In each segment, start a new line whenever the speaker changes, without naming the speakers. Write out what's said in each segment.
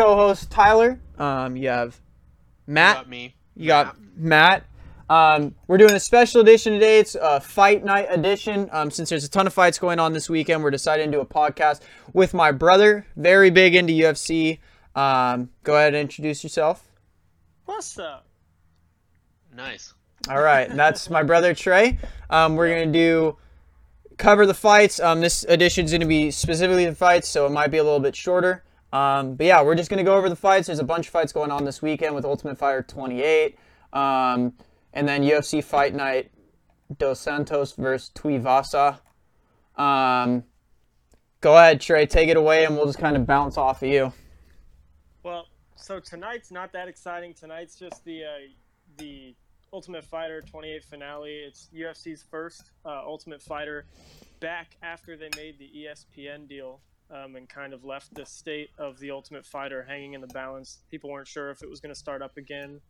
co-host Tyler. Um, you have Matt.
Got me.
You got Matt. Um, we're doing a special edition today. It's a fight night edition. Um, since there's a ton of fights going on this weekend, we're deciding to do a podcast with my brother, very big into UFC. Um, go ahead and introduce yourself.
What's up?
Nice.
All right, that's my brother Trey. Um, we're gonna do cover the fights. Um, this edition is gonna be specifically the fights, so it might be a little bit shorter. Um, but yeah, we're just gonna go over the fights. There's a bunch of fights going on this weekend with Ultimate Fighter 28, um, and then UFC Fight Night, Dos Santos versus Tuivasa. Um, go ahead, Trey, take it away, and we'll just kind of bounce off of you.
Well, so tonight's not that exciting. Tonight's just the uh, the Ultimate Fighter 28 finale. It's UFC's first uh, Ultimate Fighter back after they made the ESPN deal um, and kind of left the state of the Ultimate Fighter hanging in the balance. People weren't sure if it was going to start up again.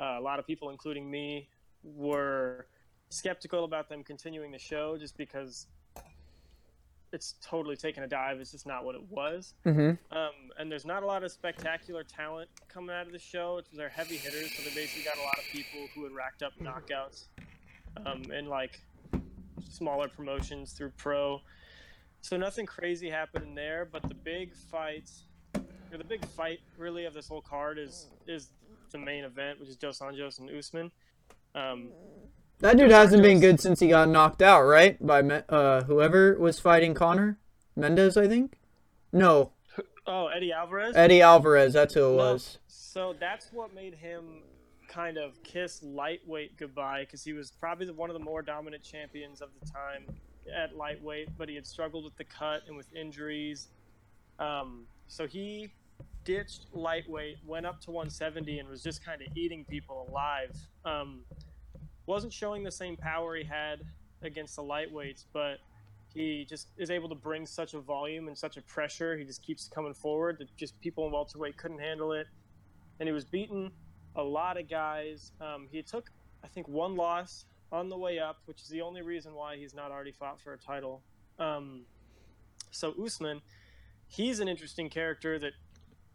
Uh, a lot of people, including me, were skeptical about them continuing the show just because it's totally taken a dive. It's just not what it was.
Mm-hmm.
Um, and there's not a lot of spectacular talent coming out of the show. It's they're heavy hitters, so they basically got a lot of people who had racked up knockouts um, in like smaller promotions through pro. So nothing crazy happening there, but the big fights, or the big fight really of this whole card is is the main event, which is Dos Anjos and Usman. Um,
That dude hasn't been good since he got knocked out, right? By uh, whoever was fighting Connor Mendez, I think. No,
oh, Eddie Alvarez.
Eddie Alvarez. That's who it
No,
was.
So that's what made him kind of kiss lightweight goodbye because he was probably the, one of the more dominant champions of the time at lightweight, but he had struggled with the cut and with injuries. Um, so he ditched lightweight, went up to 170, and was just kind of eating people alive. Um, wasn't showing the same power he had against the lightweights, but he just is able to bring such a volume and such a pressure. He just keeps coming forward that just people in welterweight couldn't handle it. And he was beaten a lot of guys. Um, he took, I think, one loss on the way up, which is the only reason why he's not already fought for a title. Um, so Usman, he's an interesting character that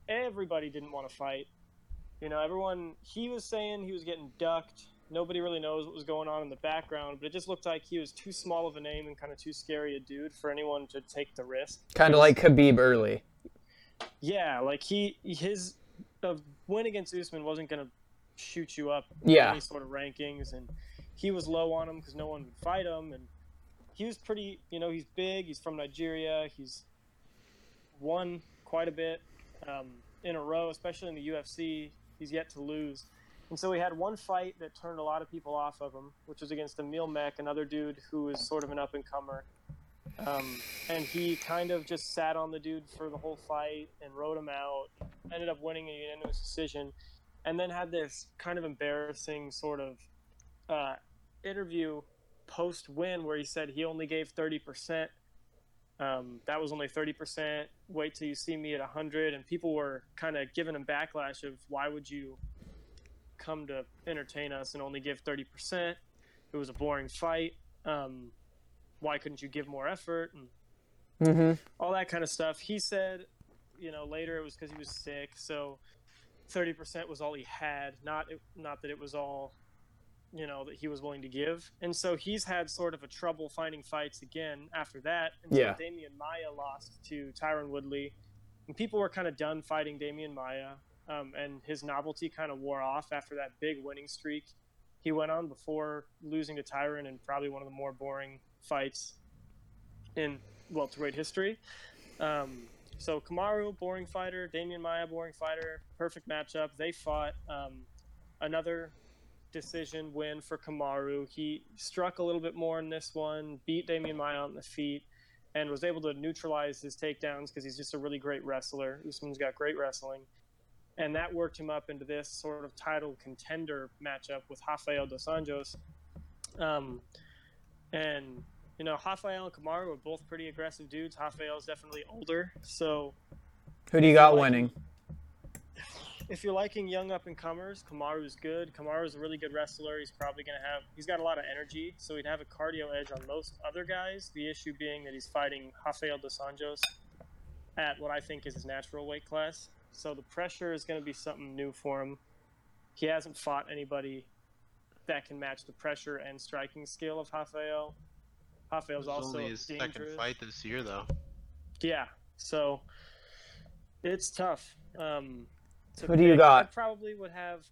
everybody didn't want to fight. You know, everyone, he was saying he was getting ducked. Nobody really knows what was going on in the background, but it just looked like he was too small of a name and kind of too scary a dude for anyone to take the risk.
Kind of like Khabib early.
Yeah, like he his uh, win against Usman wasn't gonna shoot you up
Yeah.
any sort of rankings, and he was low on him because no one would fight him, and he was pretty. You know, he's big. He's from Nigeria. He's won quite a bit um, in a row, especially in the UFC. He's yet to lose. And so he had one fight that turned a lot of people off of him, which was against Emil Meek, another dude who is sort of an up and comer. Um, and he kind of just sat on the dude for the whole fight and rode him out. Ended up winning a unanimous decision, and then had this kind of embarrassing sort of uh, interview post win where he said he only gave thirty percent. Um, that was only thirty percent. Wait till you see me at hundred, and people were kind of giving him backlash of why would you come to entertain us and only give thirty percent? It was a boring fight. Um, why couldn't you give more effort and
Mm-hmm.
all that kind of stuff. He said, you know, later it was because he was sick, so thirty percent was all he had. Not not that it was all, you know, that he was willing to give. And so he's had sort of a trouble finding fights again after that. And so
Yeah.
Demian Maia lost to Tyron Woodley, and people were kind of done fighting Demian Maia. Um, and his novelty kind of wore off after that big winning streak he went on before losing to Tyron in probably one of the more boring fights in welterweight history. Um, so Kamaru, boring fighter. Demian Maia, boring fighter. Perfect matchup. They fought. Um, another decision win for Kamaru. He struck a little bit more in this one, beat Demian Maia on the feet, and was able to neutralize his takedowns because he's just a really great wrestler. Usman's got great wrestling. And that worked him up into this sort of title contender matchup with Rafael dos Anjos. Um, and you know, Rafael and Kamaru were both pretty aggressive dudes. Rafael's definitely older, so
Who do you got
Like-
winning?
if you're liking young up and comers, Kamaru's good. Kamaru's a really good wrestler. He's probably gonna have he's got a lot of energy, so he'd have a cardio edge on most other guys. The issue being that he's fighting Rafael dos Anjos at what I think is his natural weight class. So the pressure is going to be something new for him. He hasn't fought anybody that can match the pressure and striking skill of Rafael. Rafael's also
only his
dangerous.
second fight this year, though.
Yeah, so it's tough. Um, to
Who do you got?
I probably would have.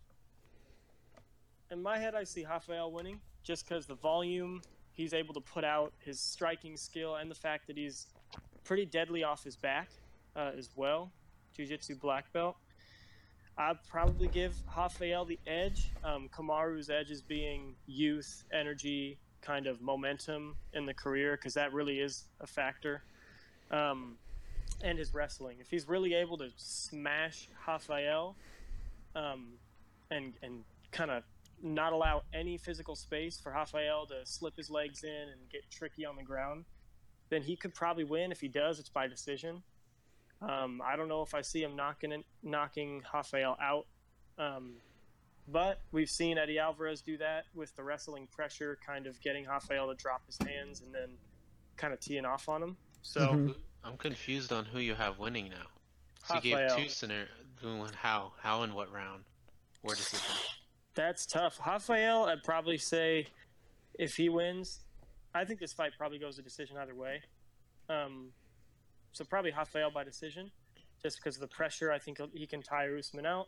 In my head, I see Rafael winning just because the volume he's able to put out, his striking skill, and the fact that he's pretty deadly off his back uh, as well. Jiu-Jitsu black belt. I'd probably give Rafael the edge. Um, Kamaru's edge is being youth, energy, kind of momentum in the career because that really is a factor um, and his wrestling. If he's really able to smash Rafael um, and and kind of not allow any physical space for Rafael to slip his legs in and get tricky on the ground, then he could probably win. If he does, it's by decision. Um, I don't know if I see him knocking knocking Rafael out. Um, but we've seen Eddie Alvarez do that with the wrestling pressure, kind of getting Rafael to drop his hands and then kind of teeing off on him. So
Mhm.
I'm confused on who you have winning now. So you gave two scenario. How? How in what round? Where does it?
That's tough. Rafael, I'd probably say if he wins, I think this fight probably goes a decision either way. Um, so probably Rafael by decision, just because of the pressure. I think he can tire Usman out.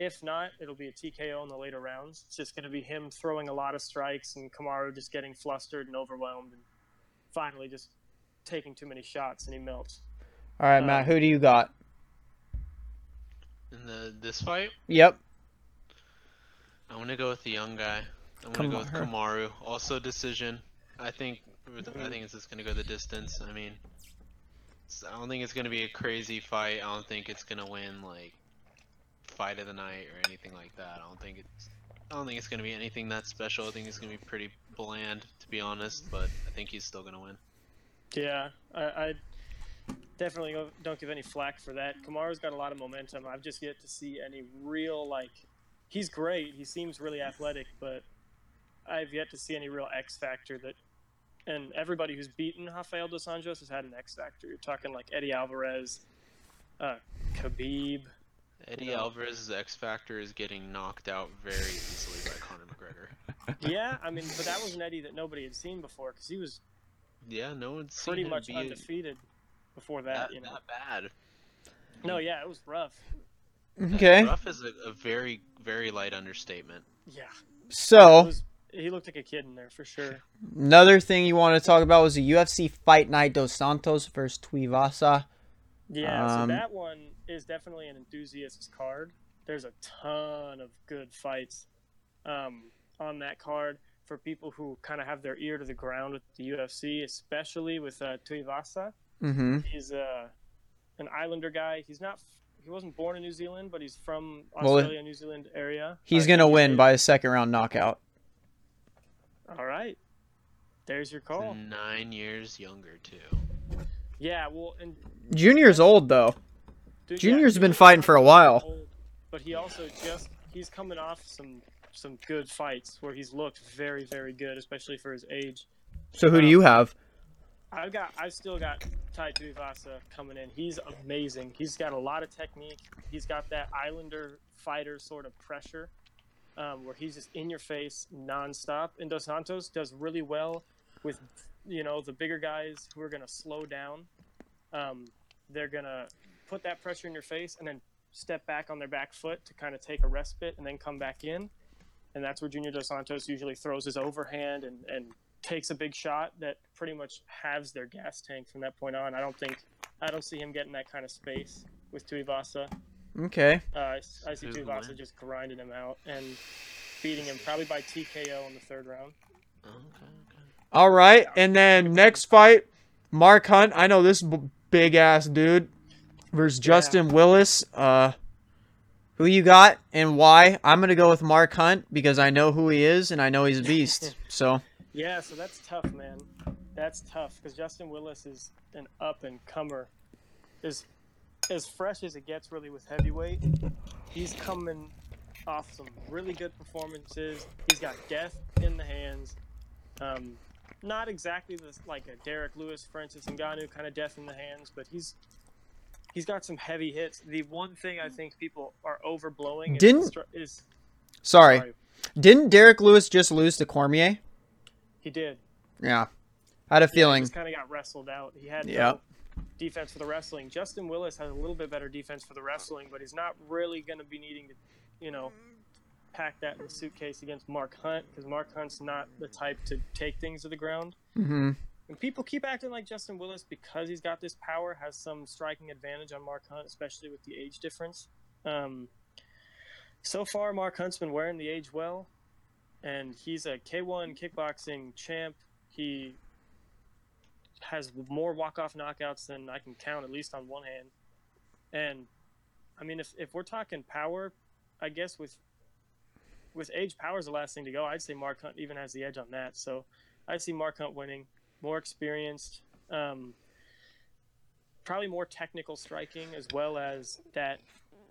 If not, it'll be a TKO in the later rounds. It's just going to be him throwing a lot of strikes and Kamaru just getting flustered and overwhelmed and finally just taking too many shots and he melts.
All right, Matt.
Um,
Who do you got?
In the this fight,
Yep.
I'm gonna go with the young guy. I'm gonna go with
Kamaru.
Kamaru. Also decision. I think. I think it's just gonna go the distance. I mean, I don't think it's gonna be a crazy fight. I don't think it's gonna win like fight of the night or anything like that. I don't think it's. I don't think it's gonna be anything that special. I think it's gonna be pretty bland, to be honest. But I think he's still gonna win.
Yeah, I, I definitely don't give any flack for that. Kamara's got a lot of momentum. I've just yet to see any real like. He's great. He seems really athletic, but I've yet to see any real X factor that. And everybody who's beaten Rafael dos Anjos has had an X factor. You're talking like Eddie Alvarez, uh, Khabib.
Eddie
No.
Alvarez's X Factor is getting knocked out very easily by Conor McGregor.
Yeah, I mean, but that was an Eddie that nobody had seen before because he was
Yeah, no one's seen
pretty
him
much
be
undefeated before that.
that,
you know.
that bad.
No, yeah, it was rough.
Okay.
Rough is a, a very, very light understatement.
Yeah,
So
was. He looked like a kid in there for sure.
another thing you want to talk about was the UFC Fight Night Dos Santos versus Tuivasa.
Yeah, so
Um,
that one is definitely an enthusiast's card. There's a ton of good fights um, on that card for people who kind of have their ear to the ground with the UFC, especially with uh, Tuivasa.
Mm-hmm.
He's uh, an Islander guy. He's not. He wasn't born in New Zealand, but he's from
Well,
Australia, New Zealand area.
He's
Uh,
gonna
he
win by a second round knockout.
All right. There's your call.
Nine years younger too.
Yeah, well, and
Junior's old though.
Dude,
Junior's
yeah,
been fighting for a while.
old, but he also just he's coming off some some good fights where he's looked very very good, especially for his age.
So who do
Um,
you have?
I've got I've still got Tai Tuivasa coming in. He's amazing. He's got a lot of technique. He's got that Islander fighter sort of pressure, um, where he's just in your face nonstop. And Dos Santos does really well with you know the bigger guys who are gonna slow down. Um, they're gonna put that pressure in your face and then step back on their back foot to kind of take a respite and then come back in. And that's where Junior Dos Santos usually throws his overhand and, and takes a big shot that pretty much halves their gas tank from that point on. I don't think I don't see him getting that kind of space with Tuivasa.
Okay.
Uh, I, s- I see
Who's the
Tuivasa
win?
just grinding him out and beating him probably by TKO in the third round.
Okay, okay.
All right, and then next fight, Mark Hunt. I know this b- big ass dude versus
Yeah.
Justin Willis. Uh, who you got and why? I'm gonna go with Mark Hunt because I know who he is and I know he's a beast. So
Yeah, so that's tough, man. That's tough because Justin Willis is an up and comer, is as fresh as it gets really with heavyweight. He's coming off some really good performances. He's got death in the hands. Um, not exactly this like a Derrick Lewis, Francis Ngannou kind of death in the hands, but he's he's got some heavy hits. The one thing I think people are overblowing is,
Didn't-
stri- is
Sorry. Didn't Derrick Lewis just lose to Cormier?
he did.
Yeah. I had a
He
feeling.
just kind of got wrestled out. He had
Yeah.
no defense for the wrestling. Justin Willis has a little bit better defense for the wrestling, but he's not really going to be needing to, you know, pack that in the suitcase against Mark Hunt because Mark Hunt's not the type to take things to the ground.
hmm
And people keep acting like Justin Willis because he's got this power has some striking advantage on Mark Hunt, especially with the age difference. Um, so far, Mark Hunt's been wearing the age well, and he's a K1 kickboxing champ. He has more walk-off knockouts than I can count, at least on one hand. And I mean, if, if we're talking power, I guess with with age, power is the last thing to go. I'd say Mark Hunt even has the edge on that. So I see Mark Hunt winning, more experienced, um, probably more technical striking, as well as that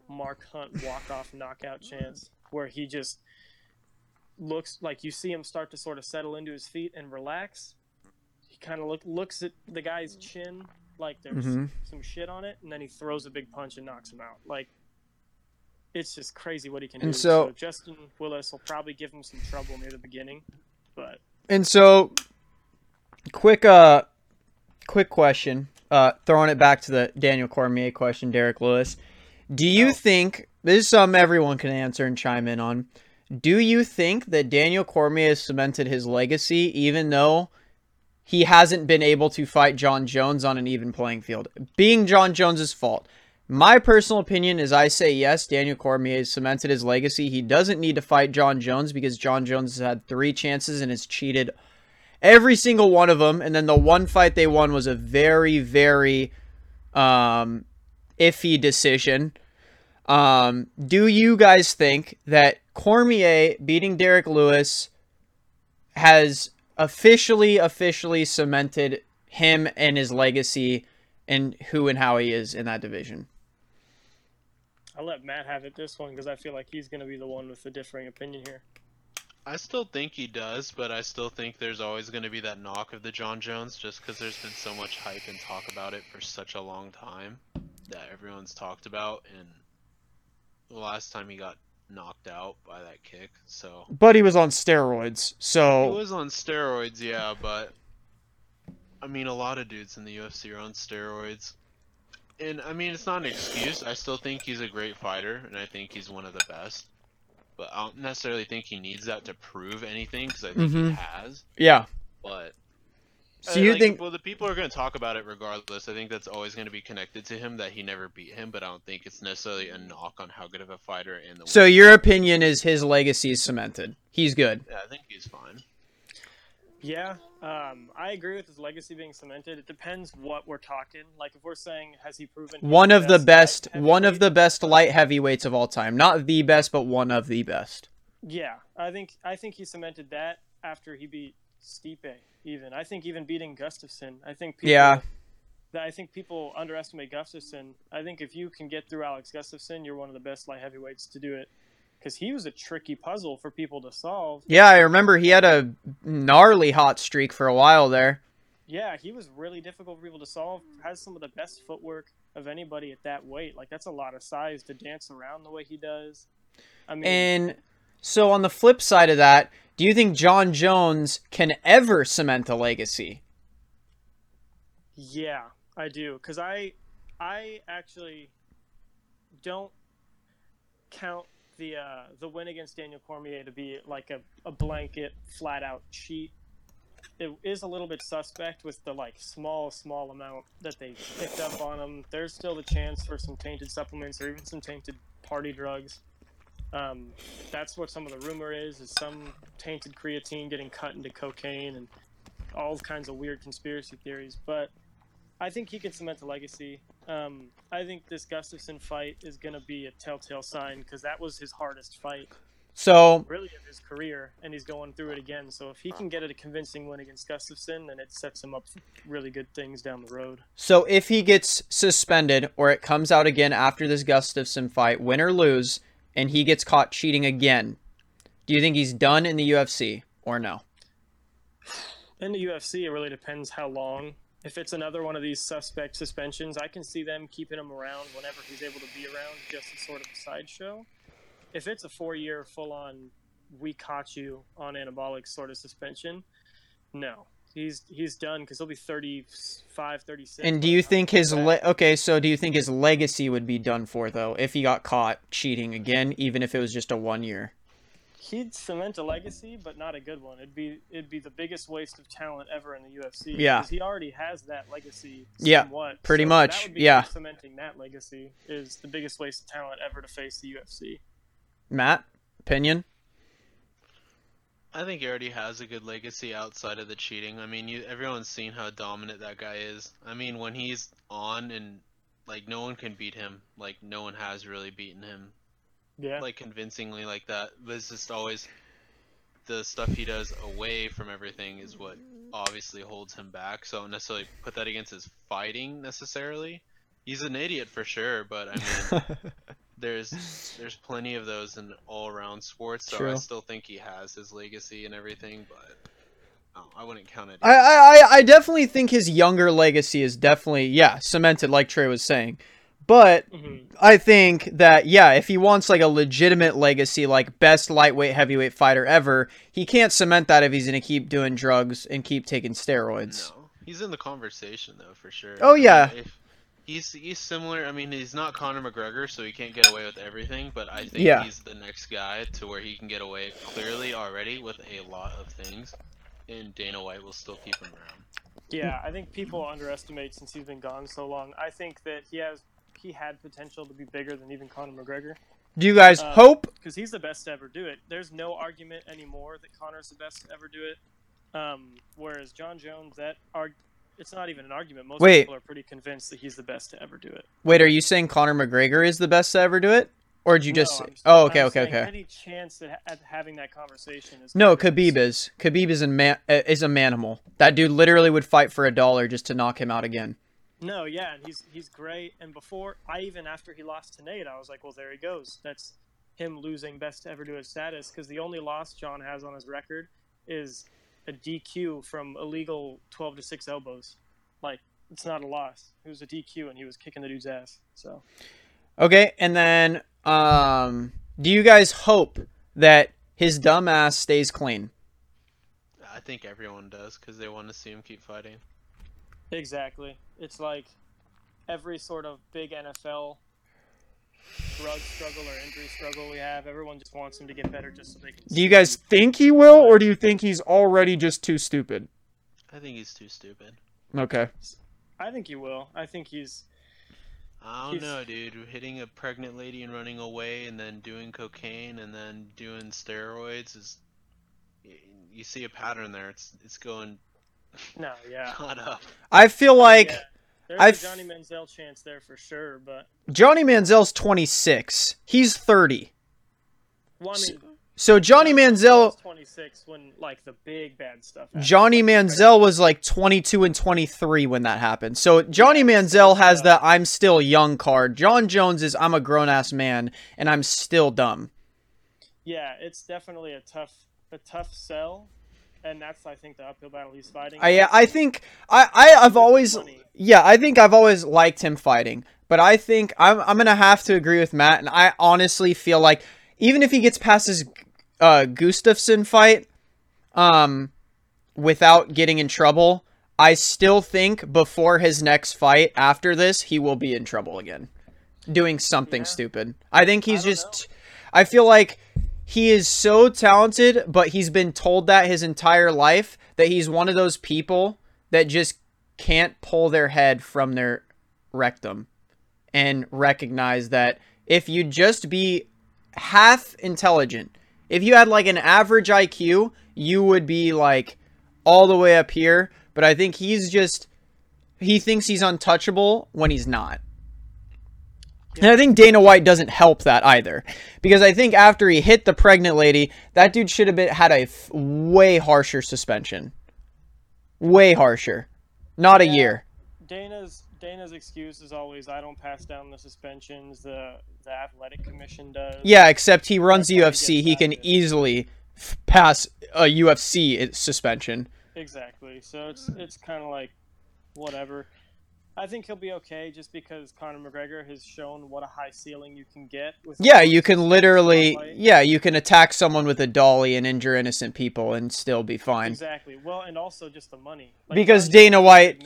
Mark Hunt walk-off knockout chance where he just looks like you see him start to sort of settle into his feet and relax. He kind of look, looks at the guy's chin like there's
Mhm.
some shit on it, and then he throws a big punch and knocks him out. Like it's just crazy what he can
And
do.
so-
Justin Willis will probably give him some trouble near the beginning, but
And so, quick, uh, quick question. Uh, throwing it back to the Daniel Cormier question, Derrick Lewis. Do you
Oh.
think this is something everyone can answer and chime in on? Do you think that Daniel Cormier has cemented his legacy, even though he hasn't been able to fight Jon Jones on an even playing field, being Jon Jones's fault? My personal opinion is I say yes, Daniel Cormier has cemented his legacy. He doesn't need to fight Jon Jones because Jon Jones has had three chances and has cheated every single one of them. And then the one fight they won was a very, very um, iffy decision. Um, do you guys think that Cormier beating Derrick Lewis has officially, officially cemented him and his legacy and who and how he is in that division?
I'll let Matt have it this one because I feel like he's going to be the one with the differing opinion here.
I still think he does, but I still think there's always going to be that knock of the Jon Jones just because there's been so much hype and talk about it for such a long time that everyone's talked about. And the last time he got knocked out by that kick, so
But he was on steroids, so.
he was on steroids, yeah. But I mean, a lot of dudes in the UFC are on steroids, and I mean, it's not an excuse. I still think he's a great fighter, and I think he's one of the best. But I don't necessarily think he needs that to prove anything because I think he
Mhm.
has.
yeah.
But
So
uh,
you
like,
think
well, the people are going to talk about it regardless. I think that's always going to be connected to him that he never beat him. But I don't think it's necessarily a knock on how good of a fighter in the.
so? Your opinion is his legacy is cemented. He's good.
yeah, I think he's fine.
Yeah, um, I agree with his legacy being cemented. It depends what we're talking. Like if we're saying, has he proven
One of the best, one of the best light heavyweights of all time. Not the best, but one of the best.
Yeah, I think I think he cemented that after he beat Stipe. Even I think even beating Gustafsson. I think people,
Yeah.
that I think people underestimate Gustafsson. I think if you can get through Alex Gustafsson, you're one of the best light heavyweights to do it. Because he was a tricky puzzle for people to solve.
Yeah, I remember he had a gnarly hot streak for a while there.
Yeah, he was really difficult for people to solve. Has some of the best footwork of anybody at that weight. Like that's a lot of size to dance around the way he does. I mean,
And so on the flip side of that, do you think Jon Jones can ever cement a legacy?
yeah, I do. Because I, I actually don't count the uh, the win against Daniel Cormier to be like a, a blanket, flat out cheat. It is a little bit suspect with the like small, small amount that they picked up on him. There's still the chance for some tainted supplements or even some tainted party drugs. Um, that's what some of the rumor is: is some tainted creatine getting cut into cocaine and all kinds of weird conspiracy theories. But I think he can cement a legacy. Um, I think this Gustafsson fight is going to be a telltale sign because that was his hardest fight,
So
really, of his career, and he's going through it again. So if he can get a convincing win against Gustafsson, then it sets him up for really good things down the road.
So if he gets suspended or it comes out again after this Gustafsson fight, win or lose, and he gets caught cheating again, do you think he's done in the UFC or no?
In the UFC, it really depends how long if it's another one of these suspect suspensions, I can see them keeping him around whenever he's able to be around, just as sort of a sideshow. If it's a four-year full-on, we caught you on anabolic sort of suspension, no, he's he's done because he'll be 35, 36.
And do you think his le- okay? So do you think his legacy would be done for though if he got caught cheating again, even if it was just a one year?
He'd cement a legacy, but not a good one. It'd be it'd be the biggest waste of talent ever in the UFC.
Yeah,
he already has that legacy.
Yeah,
somewhat,
pretty
so
much,
That would be
yeah.
cementing that legacy is the biggest waste of talent ever to face the UFC.
Matt, opinion?
I think he already has a good legacy outside of the cheating. I mean, you everyone's seen how dominant that guy is. I mean, when he's on and like no one can beat him. Like no one has really beaten him
Yeah.
like convincingly like that. But it's just always the stuff he does away from everything is what obviously holds him back. So I don't necessarily put that against his fighting necessarily. He's an idiot for sure, but I mean there's there's plenty of those in all around sports, so I still think he has his legacy and everything, but oh, I wouldn't count it.
I I- I definitely think his younger legacy is definitely yeah cemented, like Trey was saying. But
Mhm.
I think that yeah, if he wants like a legitimate legacy, like best lightweight heavyweight fighter ever, he can't cement that if he's gonna keep doing drugs and keep taking steroids.
No, he's in the conversation though for sure.
Oh, yeah.
if he's he's similar. I mean, he's not Conor McGregor, so he can't get away with everything. But I think
Yeah.
he's the next guy to where he can get away clearly already with a lot of things, and Dana White will still keep him around.
Yeah, I think people underestimate since he's been gone so long. I think that he has he had potential to be bigger than even Conor McGregor
Do you guys
Uh,
hope?
because he's the best to ever do it. There's no argument anymore that Conor's the best to ever do it. Um, whereas Jon Jones, that arg- it's not even an argument. Most
Wait.
people are pretty convinced that he's the best to ever do it.
Wait, are you saying Conor McGregor is the best to ever do it, or did you just?
No,
say...
I'm
Oh, okay,
I'm
okay, okay.
Any chance that at having that conversation is
No, Khabib is. Khabib is a man. Is a manimal. That dude literally would fight for a dollar just to knock him out again.
No, yeah, and he's he's great. And before I even after he lost to Nate, I was like, well, there he goes. That's him losing best to ever do his status because the only loss Jon has on his record is a DQ from illegal twelve to six elbows. Like it's not a loss. It was a DQ and he was kicking the dude's ass. So
Okay, and then um, do you guys hope that his dumb ass stays clean?
I think everyone does because they want to see him keep fighting.
Exactly, it's like every sort of big NFL drug struggle or injury struggle we have. Everyone just wants him to get better just so they can.
Do you guys think he will, or do you think he's already just too stupid?
I think he's too stupid.
Okay.
I think he will. I think he's.
I don't
He's-
know, dude. Hitting a pregnant lady and running away, and then doing cocaine, and then doing steroids is. You see a pattern there. It's it's going
No, yeah.
not up.
I feel oh, like
Yeah. There's
I've-
a Johnny Manziel chance there for sure, but
Johnny Manziel's 26. He's 30.
well, I mean,
So Johnny Manziel,
was 26 when like the big bad stuff. happened.
Johnny Manziel was like 22 and 23 when that happened. So Johnny
Yeah,
Manziel has the I'm still young card. Jon Jones is I'm a grown ass man and I'm still dumb.
Yeah, it's definitely a tough, a tough sell, and that's I think the uphill battle he's fighting.
I I think I, I I've always yeah I think I've always liked him fighting, but I think I'm I'm gonna have to agree with Matt, and I honestly feel like even if he gets past his uh, Gustafsson fight, um, without getting in trouble, I still think before his next fight after this he will be in trouble again, doing something
Yeah.
stupid. I think he's
don't
just. I feel like he is so talented, but he's been told that his entire life that he's one of those people that just can't pull their head from their rectum and recognize that if you just be half intelligent, if you had like an average IQ, you would be like all the way up here. But I think he's just he thinks he's untouchable when he's not. And I think Dana White doesn't help that either, because I think after he hit the pregnant lady, that dude should have been had a f- way harsher suspension, way harsher, not a year.
Dana's Dana's excuse is always I don't pass down the suspensions. The the athletic commission does.
Yeah, except he runs the
That's how he
UFC. He can easily f- pass a UFC uh, suspension.
Exactly. So it's it's kind of like whatever. I think he'll be okay just because Conor McGregor has shown what a high ceiling you can get with.
Yeah, you can literally yeah, you can attack someone with a dolly and injure innocent people and still be fine.
Exactly. Well, and also just the money. Like,
Because Dana White-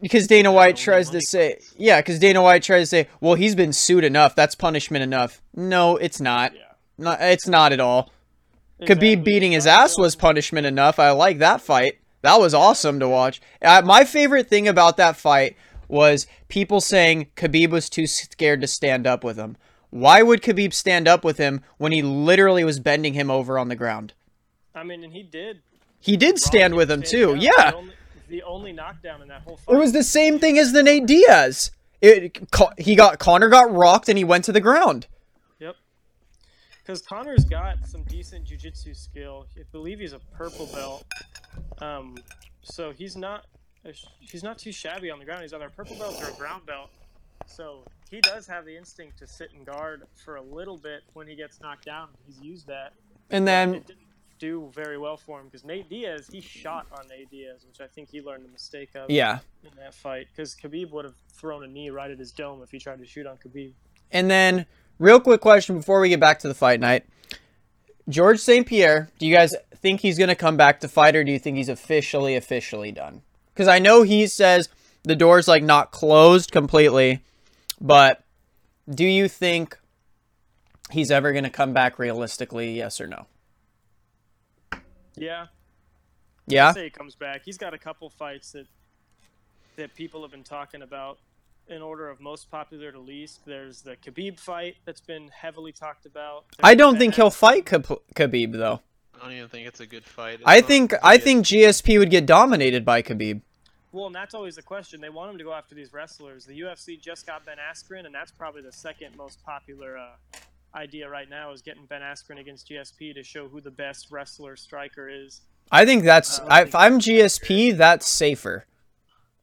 Because Dana White tries to say,
fights.
yeah, because Dana White tries to say, well, he's been sued enough. That's punishment enough. No, it's not.
Yeah.
No, it's not at all.
Exactly.
Khabib beating his ass was punishment enough. I like that fight. That was awesome to watch. Uh, my favorite thing about that fight was people saying Khabib was too scared to stand up with him. Why would Khabib stand up with him when he literally was bending him over on the ground?
I mean, and he did.
He did stand with him too. Yeah.
The only, the only knockdown in that whole fight.
It was the same thing as the Nate Diaz. It he got Conor got rocked and he went to the ground.
Yep. Because Conor's got some decent jujitsu skill. I believe he's a purple belt. Um, so he's not a sh- he's not too shabby on the ground. He's either a purple belt or a brown belt. So he does have the instinct to sit and guard for a little bit when he gets knocked down. He's used that.
And then
it didn't do very well for him because Nate Diaz he shot on Nate Diaz, which I think he learned the mistake of
yeah.
in that fight. Because Khabib would have thrown a knee right at his dome if he tried to shoot on Khabib.
And then real quick question before we get back to the fight night. George St. Pierre, do you guys think he's going to come back to fight or do you think he's officially officially done? Cuz I know he says the door's like not closed completely, but do you think he's ever going to come back realistically, yes or no?
Yeah,
Yeah.
say he comes back. He's got a couple fights that that people have been talking about in order of most popular to least. There's the Khabib fight that's been heavily talked about.
I don't think he'll fight Khab- Khabib though.
I don't even think it's a good fight. It's
I think
good.
I think GSP would get dominated by Khabib.
Well, and that's always the question. They want him to go after these wrestlers. The UFC just got Ben Askren, and that's probably the second most popular uh, idea right now is getting Ben Askren against GSP to show who the best wrestler striker is.
I think that's
I
I,
don't
if I'm GSP, that's safer.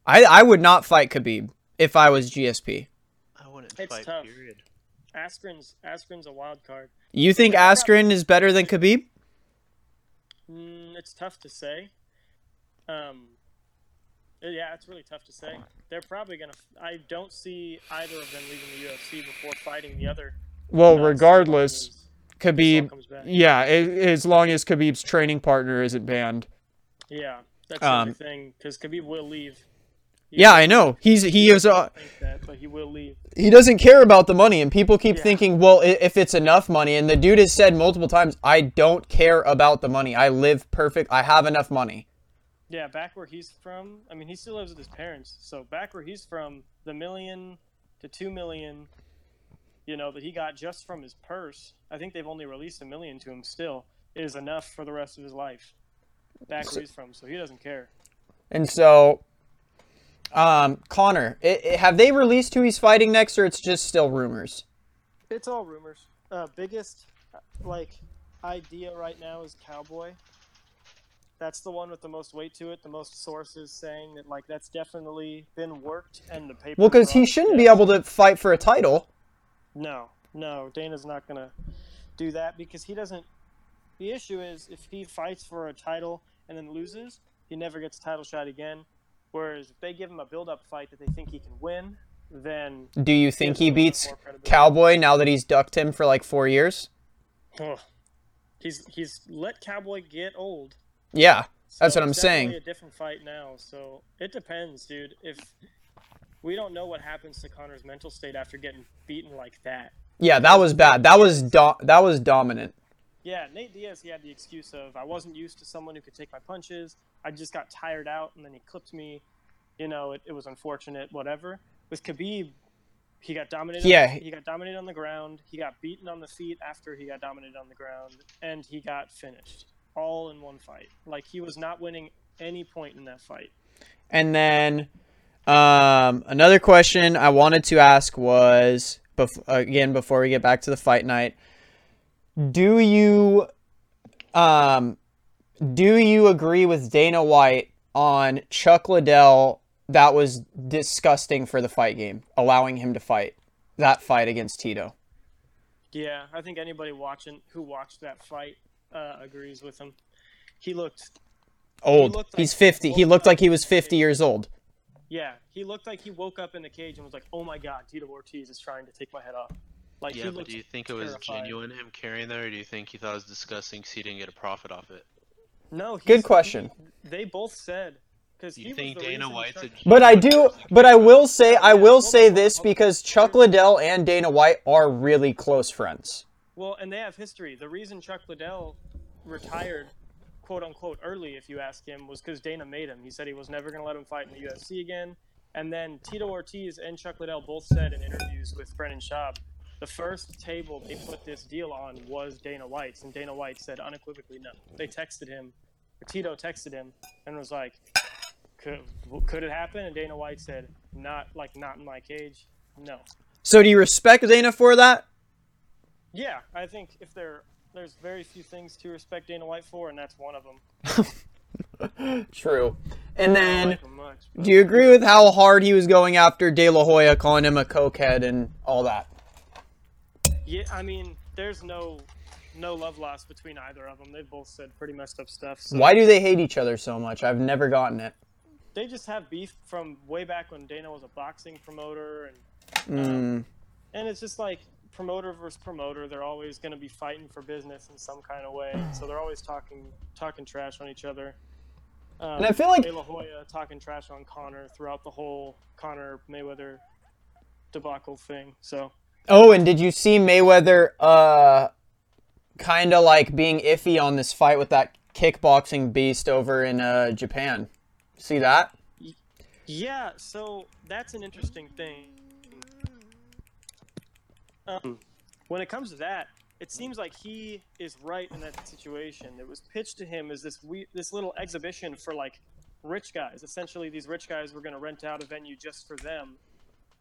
I I would not fight Khabib if I was GSP.
I wouldn't
It's
fight.
tough.
Period.
Askren's Askren's a wild card.
You think
Yeah, I got-
Askren is better than Khabib?
Mm, it's tough to say. Um, yeah, it's really tough to say. They're probably gonna. I don't see either of them leaving the UFC before fighting the other.
Well, regardless,
as this all
Khabib. Yeah, a- as long as Khabib's training partner isn't banned.
Yeah, that's
Um,
the thing because Khabib will leave.
Yeah, I know. He's he is uh,
that, but he will leave.
he doesn't care about the money, and people keep
Yeah.
thinking, well, if it's enough money, and the dude has said multiple times, I don't care about the money. I live perfect. I have enough money.
Yeah, back where he's from. I mean, he still lives with his parents. So back where he's from, the million to two million, you know, that he got just from his purse. I think they've only released a million to him. Still, is enough for the rest of his life. Back where he's from, so he doesn't care.
And so, um, Conor, i i have they released who he's fighting next, or it's just still rumors?
It's all rumors. Uh, biggest like idea right now is Cowboy. That's the one with the most weight to it. The most sources saying that like that's definitely been worked and the paper.
Well, because he shouldn't be able to fight for a title.
No, no, Dana's not gonna do that because he doesn't. The issue is if he fights for a title and then loses, he never gets a title shot again. Whereas if they give him a build-up fight that they think he can win, then
Do you think he
a little bit
beats. Cowboy now that he's ducked him for like four years?
Ugh. he's he's let Cowboy get old.
Yeah, That's
So
what I'm saying.
A different fight now, so it depends, dude. If we don't know what happens to Conor's mental state after getting beaten like that.
yeah, that was bad. That was do- that was dominant.
Yeah, Nate Diaz, he had the excuse of I wasn't used to someone who could take my punches. I just got tired out, and then he clipped me. You know, it, it was unfortunate, whatever. With Khabib, he got dominated.
Yeah.
he got dominated on the ground. He got beaten on the feet after he got dominated on the ground, and he got finished all in one fight. Like he was not winning any point in that fight.
And then um, another question I wanted to ask was bef- again before we get back to the fight night. Do you um, do you agree with Dana White on Chuck Liddell? That was disgusting for the fight game, allowing him to fight that fight against Tito.
Yeah, I think anybody watching who watched that fight uh, agrees with him. He looked
Old.
looked like-
He's fifty. He looked like he was fifty years old.
Yeah, he looked like he woke up in the cage and was like, "Oh my God, Tito Ortiz is trying to take my head off." Like
yeah, but do you think it was genuine him carrying that, or do you think he thought it was disgusting because he didn't get a profit off it?
No, he's-
Good question.
he- they both said because
You think Dana White's a
But I do, but I will say, I will say this because Chuck Liddell and Dana White are really close friends.
Well, and they have history. The reason Chuck Liddell retired, quote unquote, early, if you ask him, was because Dana made him. He said he was never going to let him fight in the UFC again. And then Tito Ortiz and Chuck Liddell both said in interviews with Brendan Schaub, the first table they put this deal on was Dana White's, and Dana White said unequivocally no. They texted him, Tito texted him, and was like, "Could could it happen?" And Dana White said, "Not like not in my cage, no."
So do you respect Dana for that?
Yeah, I think if there there's very few things to respect Dana White for, and that's one of them.
True. And then,
like much.
do you agree with how hard he was going after De La Hoya, calling him a cokehead and all that?
Yeah, I mean, there's no no love lost between either of them. They've both said pretty messed up stuff. So
Why do they hate each other so much? I've never gotten it.
they just have beef from way back when Dana was a boxing promoter, and
Mm,
and it's just like promoter versus promoter. They're always going to be fighting for business in some kind of way. So they're always talking talking trash on each other. Um,
And I feel like-
De La Hoya talking trash on Conor throughout the whole Conor Mayweather debacle thing. So
Oh, and did you see Mayweather uh kind of like being iffy on this fight with that kickboxing beast over in uh Japan? See that?
Yeah, so that's an interesting thing. Um, when it comes to that, it seems like he is right in that situation. It was pitched to him as this we- this little exhibition for like rich guys. Essentially, these rich guys were going to rent out a venue just for them,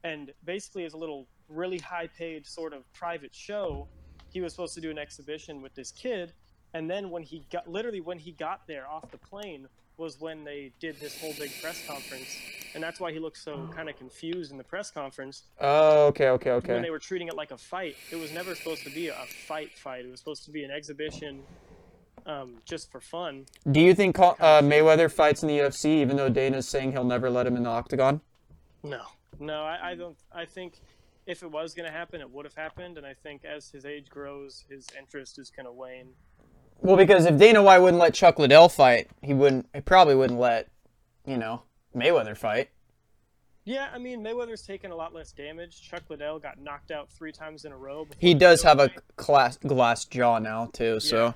and basically, as a little really high-paid sort of private show, he was supposed to do an exhibition with this kid. And then when he got literally when he got there off the plane was when they did this whole big press conference, and that's why he looked so kind of confused in the press conference
Oh, okay, okay, okay.
when they were treating it like a fight. It was never supposed to be a fight fight. It was supposed to be an exhibition, um, just for fun.
Do you think uh, Mayweather fights in the UFC even though Dana's saying he'll never let him in the octagon?
No, no, I, I don't. I think if it was going to happen, it would have happened, and I think as his age grows, his interest is going to wane.
Well, because if Dana White wouldn't let Chuck Liddell fight, he wouldn't. He probably wouldn't let, you know, Mayweather fight.
Yeah, I mean Mayweather's taken a lot less damage. Chuck Liddell got knocked out three times in a row. before
He does have a
fight.
glass jaw now too. So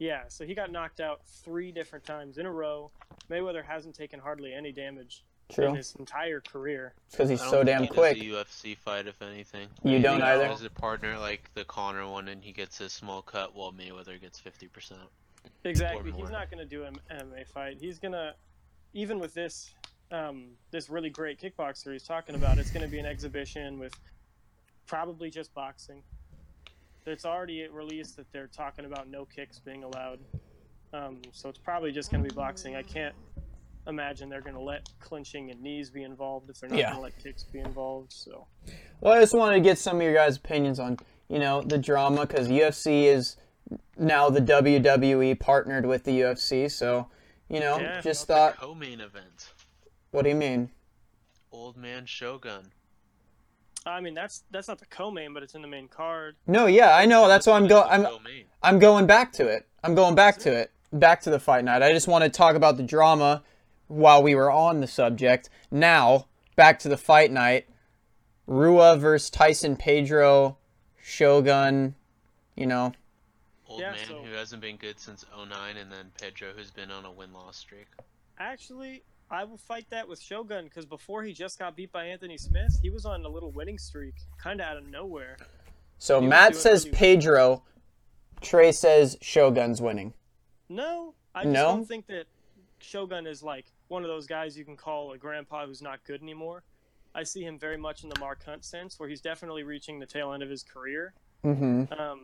Yeah, so he got knocked out three different times in a row. Mayweather hasn't taken hardly any damage
true.
his entire career.
because he's
I don't
so
think
damn
he does
quick.
A UFC fight, if anything.
You don't
he
either?
As a partner like the Conor one, and he gets a small cut while Mayweather gets fifty percent.
Exactly.
more.
He's not going to do an MMA fight. He's going to, even with this, um, this really great kickboxer he's talking about, it's going to be an exhibition with probably just boxing. It's already released that they're talking about no kicks being allowed. Um, so it's probably just going to be boxing. I can't imagine they're going to let clinching and knees be involved if they're not
Yeah.
going to let kicks be involved. So
Well, I just wanted to get some of your guys' opinions on, you know, the drama because UFC is now the WWE partnered with the UFC. So, you know,
Yeah.
just thought,
Co-main event.
what do you mean?
Old man Shogun.
I mean that's that's not the co-main, but it's in the main card.
No, yeah, I know. That's why I'm going. I'm
Co-main.
I'm going back to it. I'm going back to it. Back to the fight night. I just want to talk about the drama while we were on the subject. Now, back to the fight night. Rua versus Tyson Pedro, Shogun, you know.
Old
Yeah,
man
so-
who hasn't been good since 09, and then Pedro who's been on a win-loss streak.
Actually, I will fight that with Shogun because before he just got beat by Anthony Smith, he was on a little winning streak, kind of out of nowhere.
So
He
Matt says. Pedro, Trey says Shogun's winning.
No, I just
No?
don't think that Shogun is like one of those guys you can call a grandpa who's not good anymore. I see him very much in the Mark Hunt sense, where he's definitely reaching the tail end of his career.
Mm-hmm.
Um,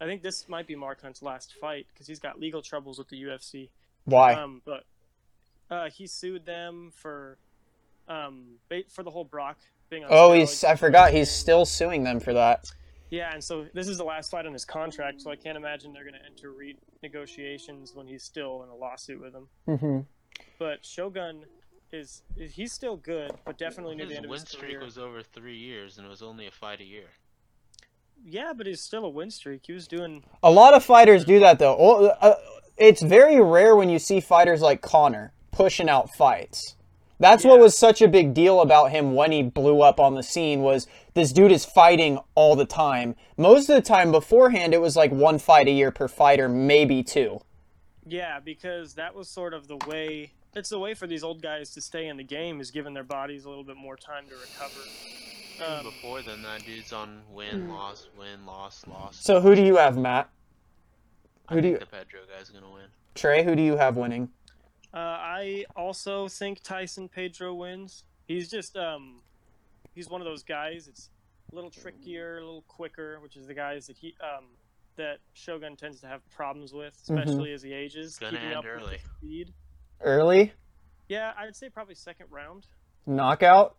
I think this might be Mark Hunt's last fight because he's got legal troubles with the UFC.
Why?
Um, but uh, he sued them for um, for the whole Brock thing. on.
oh, he's. I forgot. He's still suing them for that.
Yeah, and so this is the last fight on his contract, so I can't imagine they're going to enter renegotiations when he's still in a lawsuit with them.
Mm-hmm.
But Shogun is, is he's still good, but definitely near the end of
win
his
streak
career.
was over three years, and it was only a fight a year.
Yeah, but he's still a win streak. He was doing
A lot of fighters do that though. Oh, uh, It's very rare when you see fighters like Conor pushing out fights. That's what was such a big deal about him when he blew up on the scene was this dude is fighting all the time. Most of the time beforehand it was like one fight a year per fighter, maybe two.
Yeah, because that was sort of the way. It's the way for these old guys to stay in the game is giving their bodies a little bit more time to recover. Um,
Before then, that dude's on win, loss, win, loss, loss.
So who do you have, Matt?
I
who do
think
you-
the Pedro guy's gonna win.
Trey, who do you have winning?
uh, I also think Tyson Pedro wins. He's just um, he's one of those guys. It's a little trickier, a little quicker, which is the guys that he um that Shogun tends to have problems with, mm-hmm. especially as he ages.
Gonna
keeping
end
up with the
early.
speed.
Early
Yeah, I'd say probably second round.
knockout.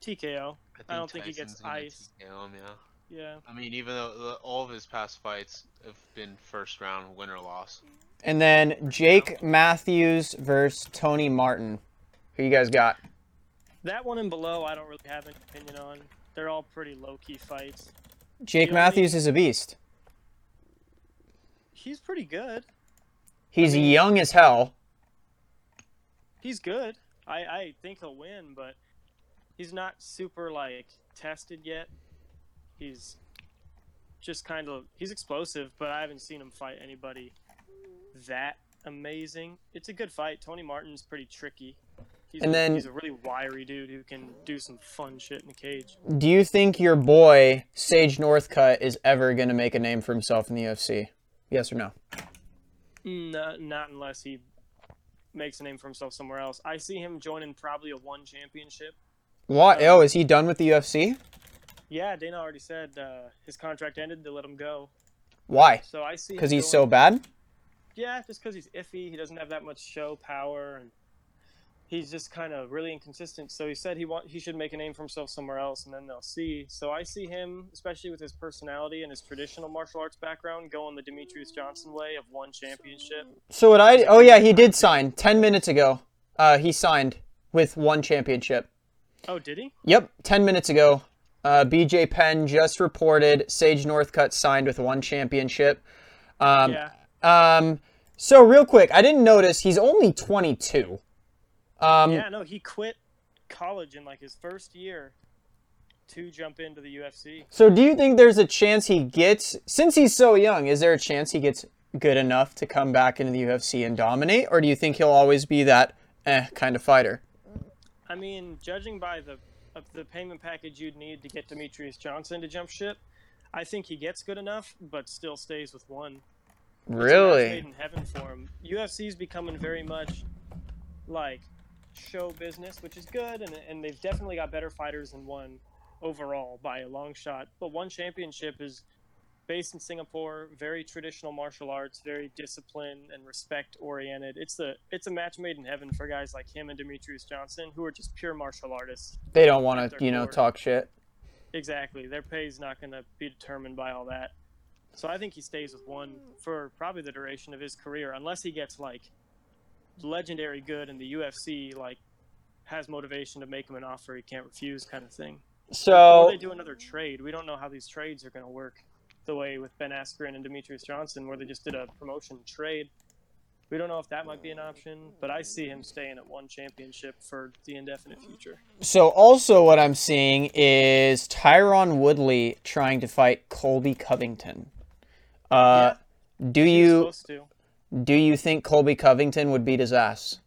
TKO.
I, think
I don't think he gets ice.
TKO him, yeah.
Yeah.
I mean, even though all of his past fights have been first round win or loss.
And then Jake Matthews versus Tony Martin. Who you guys got?
That one and below, I don't really have an opinion on. They're all pretty low key fights.
Jake
The only-
Matthews is a beast.
He's pretty good.
He's young as hell.
He's good. I, I think he'll win, but he's not super like tested yet. He's just kind of he's explosive, but I haven't seen him fight anybody that amazing. It's a good fight. Tony Martin's pretty tricky. He's
And
a,
then-
he's a really wiry dude who can do some fun shit in the cage.
Do you think your boy Sage Northcutt is ever going to make a name for himself in the UFC? Yes or no?
No, not unless he makes a name for himself somewhere else. I see him joining probably a one championship.
What? Oh, is he done with the UFC?
Yeah, Dana already said uh, his contract ended. They let him go.
Why?
So I see.
Because he's
going-
so bad?
Yeah, just because he's iffy. He doesn't have that much show power, and he's just kind of really inconsistent. So he said he want he should make a name for himself somewhere else, and then they'll see. So I see him, especially with his personality and his traditional martial arts background, going the Demetrious Johnson way of one championship.
So what I? Oh yeah, he did sign ten minutes ago. Uh, he signed with one championship.
Oh, did he?
Yep, ten minutes ago. Uh, BJ Penn just reported Sage Northcutt signed with one championship. Um,
yeah.
Um, so real quick, I didn't notice he's only 22. Um,
Yeah, no, he quit college in like his first year to jump into the UFC.
So do you think there's a chance he gets, since he's so young, is there a chance he gets good enough to come back into the UFC and dominate, or do you think he'll always be that eh kind of fighter?
I mean, judging by the the payment package you'd need to get Demetrious Johnson to jump ship, I think he gets good enough, but still stays with one. A made
Really?
in heaven for him. UFC's becoming very much like show business, which is good, and and they've definitely got better fighters than one overall by a long shot. But one championship is based in Singapore, very traditional martial arts, very disciplined and respect oriented. It's the it's a match made in heaven for guys like him and Demetrious Johnson, who are just pure martial artists.
They don't want to, you know, talk shit.
Exactly. Their pay is not going to be determined by all that. So I think he stays with one for probably the duration of his career, unless he gets like legendary good in the UFC, like has motivation to make him an offer he can't refuse, kind of thing.
So
they do another trade. We don't know how these trades are going to work. The way with Ben Askren and Demetrious Johnson, where they just did a promotion trade. We don't know if that might be an option, but I see him staying at one championship for the indefinite future.
So also what I'm seeing is Tyron Woodley trying to fight Colby Covington. Uh, do
He
you. Do you think Colby Covington would beat his ass?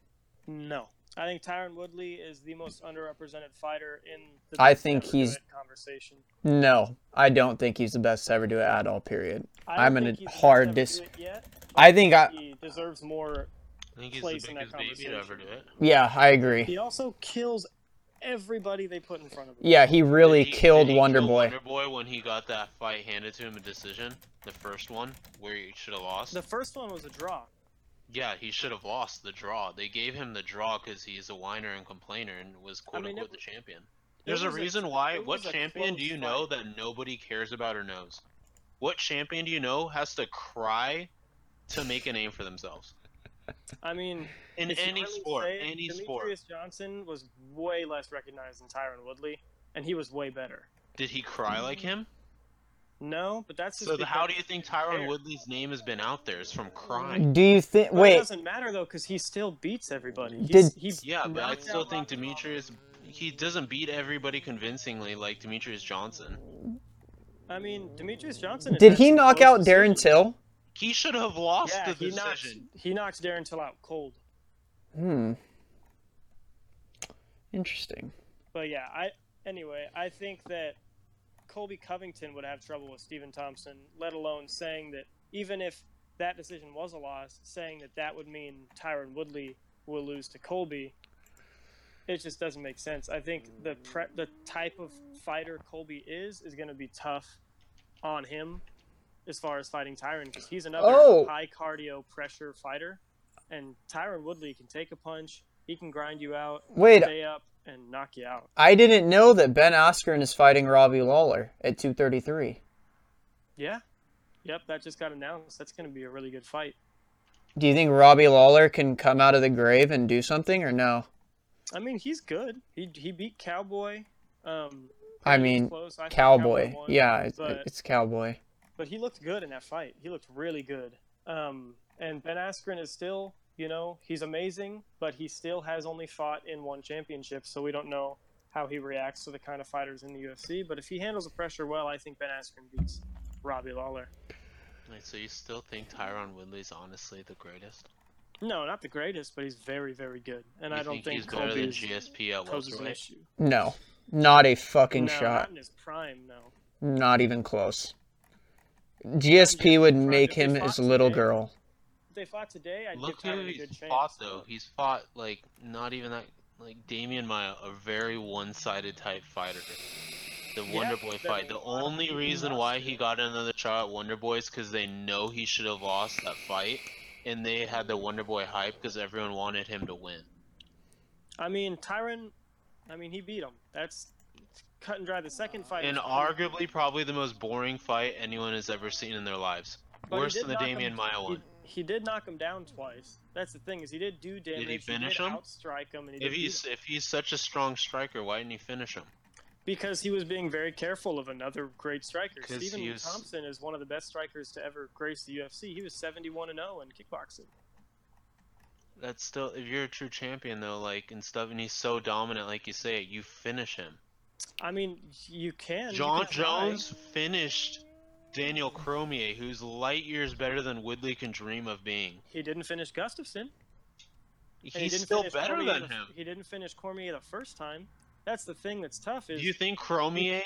No. I think Tyron Woodley is the most underrepresented fighter in the
I think he's-
conversation.
No, I don't think he's the best to ever do it at all. Period.
I
I'm
don't
in a
he's the best
hard
to ever
dis-
yet,
I think I
he deserves more.
I think he's
Place
the
in that
biggest baby to ever do it.
yeah, I agree.
He also kills everybody they put in front of him.
Yeah, he really
Did he-
killed
he
Wonder Boy.
Wonder Boy when he got that fight handed to him a decision, the first one where he should have lost.
The first one was a draw.
Yeah, he should have lost the draw. They gave him the draw because he's a whiner and complainer and was quote
mean,
unquote
it-
the champion. There's a
was a-
reason why. What champion do
close
you know
fight.
that nobody cares about or knows? What champion do you know has to cry to make a name for themselves?
I mean,
In
if
any sport,
say,
any
Demetrious
sport.
Johnson was way less recognized than Tyron Woodley, and he was way better.
Did he cry like him?
No, but that's just
So the, how do you think
he
Tyron
care.
Woodley's name has been out there? Is from crying.
Do you think?
But it doesn't matter though, because he still beats everybody. He's,
Did-
he
Yeah, but I still think Demetrious. He doesn't beat everybody convincingly like Demetrious Johnson.
I mean, Demetrious Johnson.
did he knock out Darren
decisions.
Till?
He should have lost
Yeah,
the
he knocked
decision.
he knocked Darren Till out cold.
Hmm. Interesting.
But yeah, I anyway, I think that Colby Covington would have trouble with Stephen Thompson, let alone saying that even if that decision was a loss, saying that that would mean Tyron Woodley will lose to Colby. It just doesn't make sense. I think the pre- the type of fighter Colby is is going to be tough on him as far as fighting Tyron because he's another
Oh.
high cardio pressure fighter, and Tyron Woodley can take a punch, he can grind you out,
Wait,
stay up, and knock you out.
I didn't know that Ben Askren is fighting Robbie Lawler at 233.
Yeah. Yep, that just got announced. That's going to be a really good fight.
Do you think Robbie Lawler can come out of the grave and do something or no?
I mean, he's good. He he beat Cowboy. Um,
I mean,
close. I think
Cowboy.
won,
Yeah, it's,
but,
it's Cowboy.
but he looked good in that fight. He looked really good. Um, and Ben Askren is still, you know, he's amazing, but he still has only fought in one championship, so we don't know how he reacts to the kind of fighters in the UFC. But if he handles the pressure well, I think Ben Askren beats Robbie Lawler.
Wait, so you still think Tyron Woodley's honestly the greatest?
No, not the greatest, but he's very, very good. And
you
I don't think,
he's better than
Colby
GSP at
poses an
welterweight.
issue.
No, not a fucking
no,
shot.
not in his prime, no.
Not even close. GSP would make him his little
today-
girl.
They fought today, I'd
Look
give
who
a
he's
good chance.
fought though. He's fought like not even that like Demian Maia, a very one-sided type fighter. The
Yeah,
Wonder Boy
that
fight. The only reason why he got another shot at Wonder Boy is because they know he should have lost that fight, and they had the Wonder Boy hype because everyone wanted him to win.
I mean, Tyron, I mean, he beat him. That's cut and dry. The second fight.
And
was
arguably, probably the most boring fight anyone has ever seen in their lives.
But he
Worse
did
than the
knock him-
Demian Maia
he,
one.
He did knock him down twice. That's the thing is he did do damage.
he finish
did
him?
Outstrike him, and he
If
did
he's
him.
if he's such a strong striker, why didn't he finish him?
because he was being very careful of another great striker. Stephen
was-
Thompson is one of the best strikers to ever grace the UFC. He was 71 and 0 in kickboxing.
That's still if you're a true champion though, like and stuff, and he's so dominant, like you say, you finish him.
I mean, you can. you
Jon
can.
Jones finished Daniel Cormier, who's light years better than Woodley can dream of being.
He didn't finish Gustafsson. and he
He's
didn't
still better
Cormier
than
the-
him.
He didn't finish Cormier the first time. That's the thing that's tough. Is
Do you think Cormier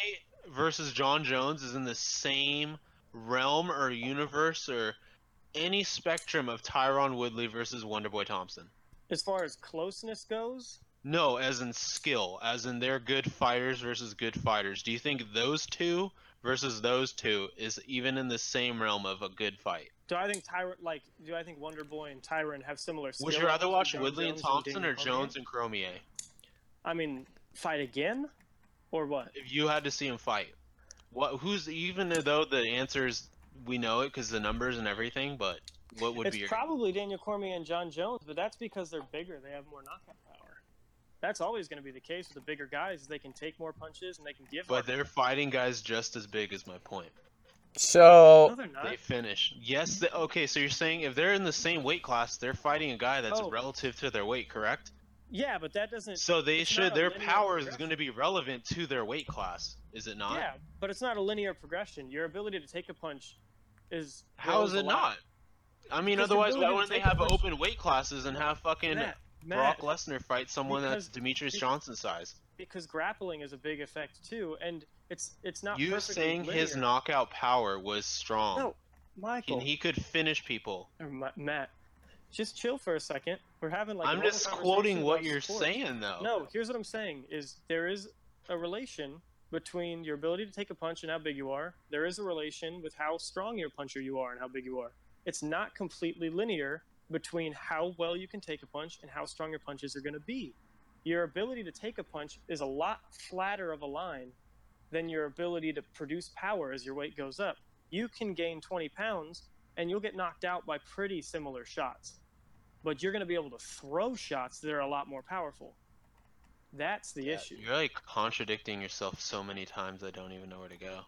versus Jon Jones is in the same realm or universe or any spectrum of Tyron Woodley versus Wonderboy Thompson?
as far as closeness goes,
No, as in skill, as in they're good fighters versus good fighters. Do you think those two versus those two is even in the same realm of a good fight?
do I think Tyron like do I think Wonder Boy and Tyron have similar skill
Would you rather watch Woodley and Thompson
Daniel
or Jones and Cormier?
I mean, fight again, or what?
If you had to see him fight, what? Who's even though the answers we know it because the numbers and everything, but what would
it's
be your?
probably Daniel Cormier and Jon Jones, but that's because they're bigger. They have more knockout. That's always going to be the case with the bigger guys. They can take more punches and they can give.
But they're fighting guys just as big as my point.
So
no, they're not.
They finish. Yes. They, okay. So you're saying if they're in the same weight class, they're fighting a guy that's
Oh.
relative to their weight, correct?
Yeah, but that doesn't.
So they should. Their
linear
power is going to be relevant to their weight class, is it not?
Yeah, but it's not a linear progression. Your ability to take a punch is.
How is it not? I mean, otherwise, why wouldn't they have
punch-
open weight classes and have fucking
Matt,
Brock
Matt,
Lesnar fight someone that's
because-
Demetrious
be-
Johnson size?
because grappling is a big effect too, and it's it's not.
You
perfectly
saying his knockout power was strong,
No, Michael
and he could finish people.
or Matt, just chill for a second. We're having like. a
I'm just quoting what you're
sports.
saying, though.
No, here's what I'm saying: is there is a relation between your ability to take a punch and how big you are. There is a relation with how strong your puncher you are and how big you are. It's not completely linear between how well you can take a punch and how strong your punches are going to be. Your ability to take a punch is a lot flatter of a line than your ability to produce power as your weight goes up. You can gain 20 pounds and you'll get knocked out by pretty similar shots. but you're going to be able to throw shots that are a lot more powerful. That's the issue.
You're like contradicting yourself so many times. I don't even know where to go.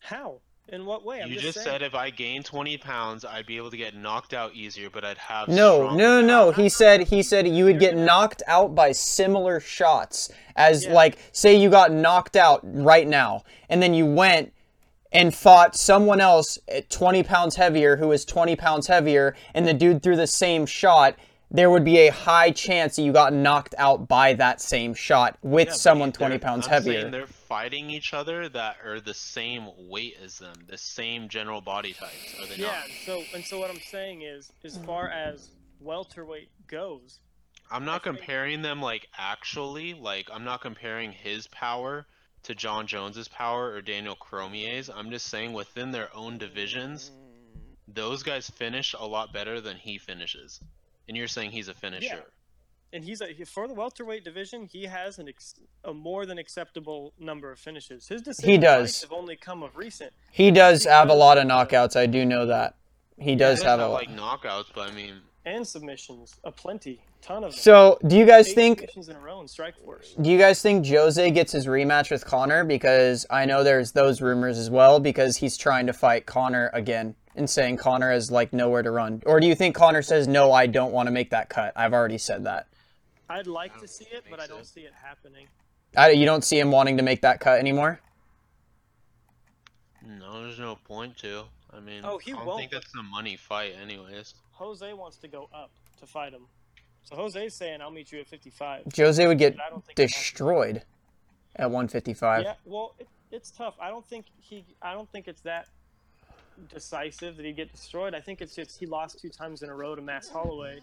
How? In what way? I'm
you
just,
just said if I gained 20 pounds, I'd be able to get knocked out easier, but I'd have
No, no, no, no.
power.
He said he said you would get knocked out by similar shots as
Yeah.
like say you got knocked out right now and then you went and fought someone else at 20 pounds heavier who was 20 pounds heavier and the dude threw the same shot there would be a high chance that you got knocked out by that same shot with
Yeah,
someone 20 pounds
I'm saying
heavier.
They're fighting each other that are the same weight as them, the same general body types. Are they
Yeah.
not?
and So and so what I'm saying is, as mm. far as welterweight goes,
I'm not
think-
comparing them like actually. Like I'm not comparing his power to Jon Jones's power or Daniel Cormier's. I'm just saying within their own divisions, mm. those guys finish a lot better than he finishes. And you're saying he's a finisher. Yeah.
and he's a for the welterweight division, he has an ex, a more than acceptable number of finishes. His decision
does.
have only come of recent.
He does have a lot of knockouts, I do know that. He does
He
have
does
a lot.
like knockouts, but I mean,
and submissions, a plenty, ton of them.
So, do you guys
Eight
think
submissions in a row in Strikeforce?
Do you guys think Jose gets his rematch with Conor? Because I know there's those rumors as well, because he's trying to fight Conor again and saying Conor has like nowhere to run. Or do you think Conor says, no, I don't want to make that cut? I've already said that.
I'd like to see it, but I don't see it happening.
I, you don't see him wanting to make that cut anymore?
no, there's no point to. I mean,
Oh, he
I don't
won't,
think that's a money fight, anyways.
Jose wants to go up to fight him. So Jose's saying, "I'll meet you at 55."
Jose would get
But I don't think it happens.
destroyed at 155.
Yeah, well, it, it's tough. I don't think he. I don't think it's that decisive that he get destroyed. I think it's just he lost two times in a row to Max Holloway.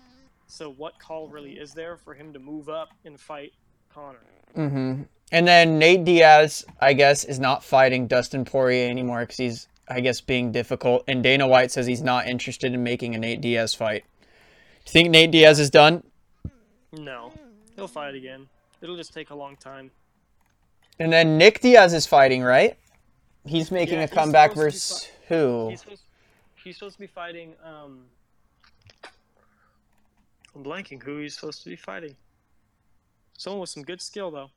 So what call really is there for him to move up and fight Conor?
hmm And then Nate Diaz, I guess, is not fighting Dustin Poirier anymore because he's, I guess, being difficult. And Dana White says he's not interested in making a Nate Diaz fight. Do you think Nate Diaz is done?
No, he'll fight again. It'll just take a long time.
And then Nick Diaz is fighting, right? He's making
Yeah,
a
he's
comeback versus who?
He's supposed, he's supposed to be fighting. Um, I'm blanking who he's supposed to be fighting. Someone with some good skill though.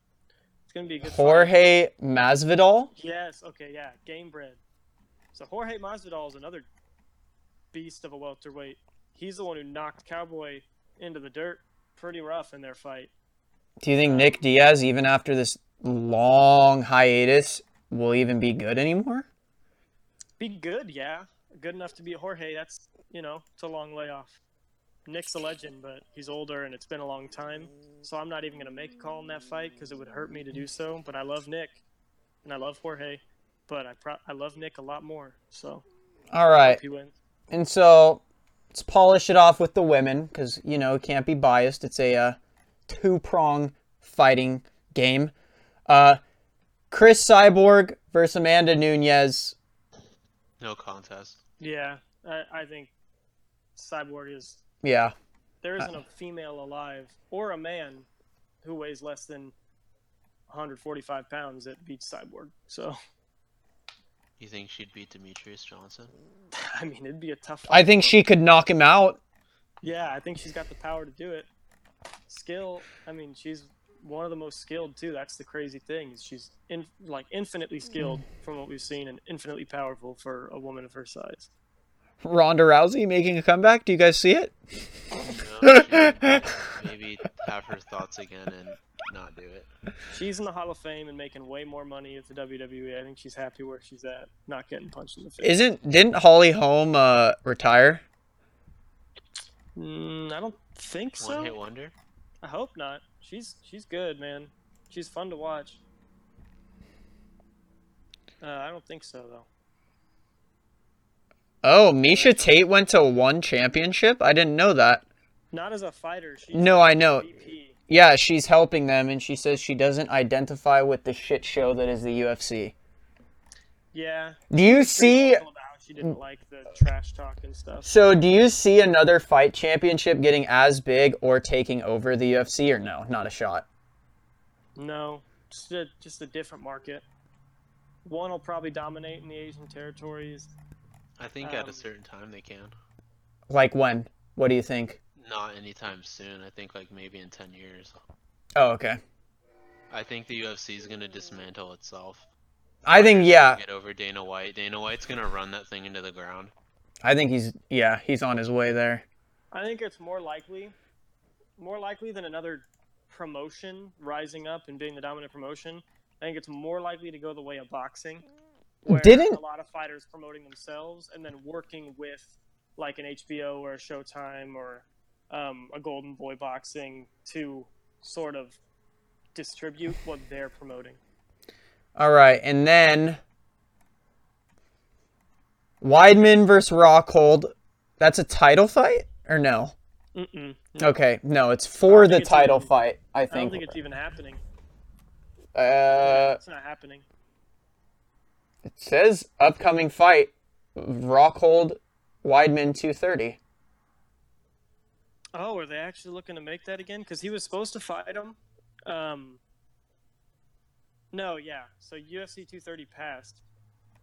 It's gonna be a good fight.
Jorge Masvidal.
Yes. Okay. Yeah. Game bred. So Jorge Masvidal is another beast of a welterweight. He's the one who knocked Cowboy into the dirt pretty rough in their fight.
Do you think Nick Diaz, even after this long hiatus, will even be good anymore?
Be good, yeah. Good enough to beat Jorge. That's you know, it's a long layoff. Nick's a legend, but he's older and it's been a long time. So I'm not even gonna make a call in that fight because it would hurt me to do so. But I love Nick, and I love Jorge, but I pro- I love Nick a lot more. So
All right.
he wins.
And so let's polish it off with the women because, you know, it can't be biased. It's a uh, two prong fighting game. Uh, Cris Cyborg versus Amanda Nunes.
No contest.
Yeah, I, I think Cyborg is
Yeah.
there isn't a female alive or a man who weighs less than 145 pounds that beats Cyborg. So,
You think she'd beat Demetrious Johnson?
I mean, it'd be a tough.
I think she could knock him out.
Yeah, I think she's got the power to do it. Skill. I mean, she's one of the most skilled too. That's the crazy thing. Is she's in like infinitely skilled from what we've seen and infinitely powerful for a woman of her size.
Ronda Rousey making a comeback. Do you guys see it?
No, maybe have her thoughts again and not do it.
She's in the Hall of Fame and making way more money at the WWE. I think she's happy where she's at, not getting punched in the face.
Isn't didn't Holly Holm uh, retire?
Mm, I don't think so.
One hit wonder.
I hope not. She's she's good, man. She's fun to watch. Uh, I don't think so though.
Oh, Miesha Tate went to one championship. I didn't know that.
Not as a fighter. She's
No, I know.
VP.
Yeah, she's helping them, and she says she doesn't identify with the shit show that is the UFC.
Yeah.
Do you see?
Vocal She didn't like the trash talk and stuff.
So, do you see another fight championship getting as big or taking over the UFC, or no? Not a shot.
No, just a just a different market. One will probably dominate in the Asian territories.
I think at
Um,
a certain time they can.
Like when? What do you think?
not anytime soon. I think like maybe in ten years.
Oh, okay.
I think the UFC is gonna dismantle itself.
I think yeah.
Get over Dana White. Dana White's gonna run that thing into the ground.
I think he's yeah he's on his way there.
I think it's more likely, more likely than another promotion rising up and being the dominant promotion. I think it's more likely to go the way of boxing. Where
Didn't-
a lot of fighters promoting themselves and then working with like an HBO or a Showtime or um, a Golden Boy Boxing to sort of distribute what they're promoting.
All right, and then Weidman versus Rockhold. That's a title fight or no?
Mm-mm.
Okay, no, it's for the title
even-
fight. I think.
I don't
think.
think it's even happening.
uh,
it's not happening.
it says upcoming fight: Rockhold, Weidman, two thirty.
Oh, are they actually looking to make that again? Because he was supposed to fight him. Um, no, yeah. So UFC 230 passed.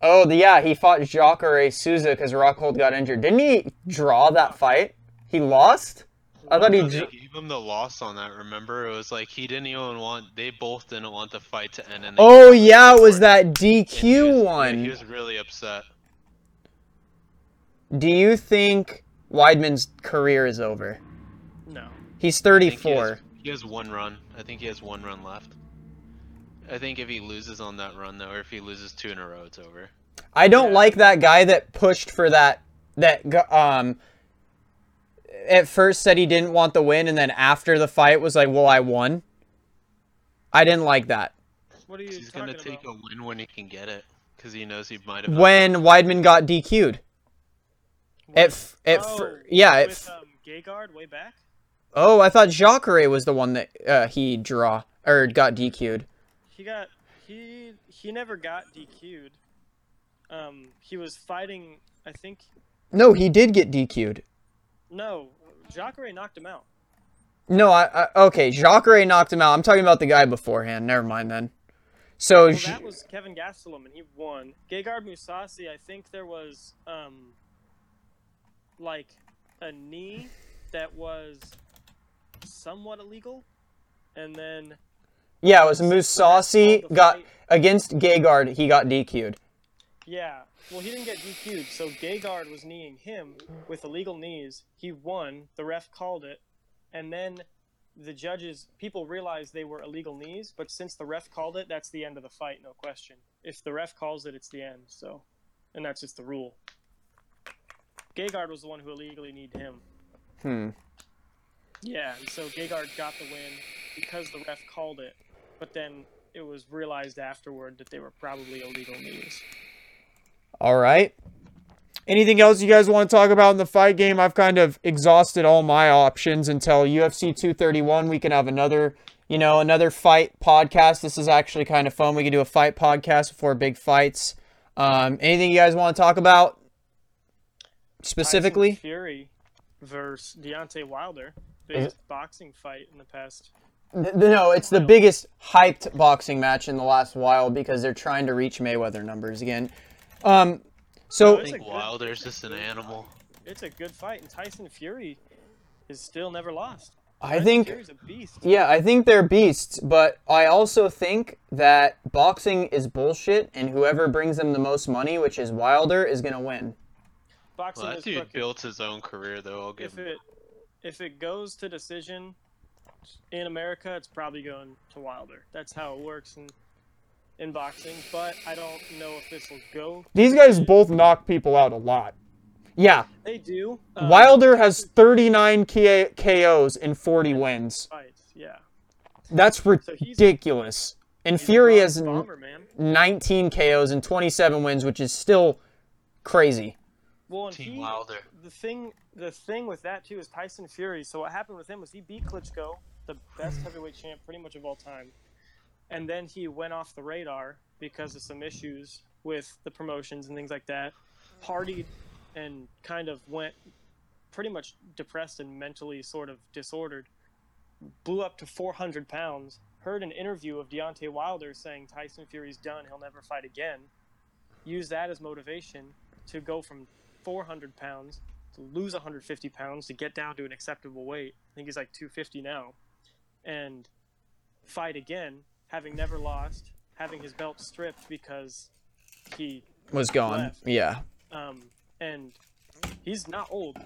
Oh, the, yeah, he fought Jacare Souza because Rockhold got injured. Didn't he draw that fight? He lost. I thought he.
They
dr-
gave him the loss on that. Remember, it was like he didn't even want. They both didn't want the fight to end. And
Oh yeah, it was that
And he
DQ
was-
one.
he was really upset.
Do you think Weidman's career is over?
No.
He's
I think he has-
34.
He has one run. I think he has one run left. I think if he loses on that run though, or if he loses two in a row, it's over.
I don't
Yeah.
like that guy that pushed for that that um at first said he didn't want the win and then after the fight was like, "Well, I won." I didn't like that.
What are you
He's gonna take
about?
a win when he can get it, because he knows he might have.
When Weidman got DQ'd. At f- at
oh,
fir- yeah, at
with
f-
um, Gegard way back.
Oh, I thought Jacare was the one that uh, he draw or got DQ'd.
He got he he never got DQ'd. Um, he was fighting. I think
No, he did get DQ'd.
no. Jacare knocked him out.
No, I, I okay. Jacare knocked him out. I'm talking about the guy beforehand. Never mind then. So
Well, that was Kelvin Gastelum, and he won. Gegard Mousasi, I think there was um, like a knee that was somewhat illegal, and then
yeah, it was
the Mousasi
got against Gegard. He got DQ'd.
yeah, well he didn't get DQ'd, so Gegard was kneeing him with illegal knees. He won. The ref called it, and then the judges, people realized they were illegal knees, but since the ref called it, that's the end of the fight, no question. If the ref calls it, it's the end. So, and that's just the rule. Gegard was the one who illegally kneed him.
Hmm.
Yeah, and so Gegard got the win because the ref called it, but then it was realized afterward that they were probably illegal knees.
All right.
Anything else you guys want to talk about in the fight game? I've kind of exhausted all my options until UFC 231.
We can have another, you know, another fight podcast. This is actually kind of fun. We can do a fight podcast before big fights. Um, anything you guys want to talk about specifically?
Tyson Fury versus Deontay Wilder, biggest boxing fight in the past.
Th- No, it's the biggest hyped boxing match in the last while because they're trying to reach Mayweather numbers again. Um, so
I think
good-
Wilder's just an animal.
It's a good fight, and Tyson Fury is still never lost.
I
Tyson
think,
Fury's a beast.
yeah, I think they're beasts, but I also think that boxing is bullshit, and whoever brings them the most money, which is Wilder, is gonna win.
Boxing
Well, that
is
dude
crooked.
built his own career, though. I'll give
if
him.
it if it goes to decision in America, it's probably going to Wilder. That's how it works in in boxing. But I don't know if this will go.
These guys both knock people out a lot.
Yeah,
they do. Um,
Wilder has 39 K- KOs and 40 wins.
fights. Yeah.
that's
he's-
ridiculous. And
He's
Fury has n-
bomber, man.
19 KOs and 27 wins, which is still crazy.
Well, and
Team
he,
Wilder.
the thing the thing with that too is Tyson Fury. So what happened with him was he beat Klitschko, the best hmm. heavyweight champ pretty much of all time, and then he went off the radar because of some issues with the promotions and things like that. Partied and kind of went pretty much depressed and mentally sort of disordered. Blew up to 400 pounds. Heard an interview of Deontay Wilder saying Tyson Fury's done, he'll never fight again. Used that as motivation to go from 400 pounds to lose 150 pounds to get down to an acceptable weight. I think he's like 250 now, and fight again, having never lost, having his belt stripped because he
Was gone.
Left.
Yeah.
um and he's not old.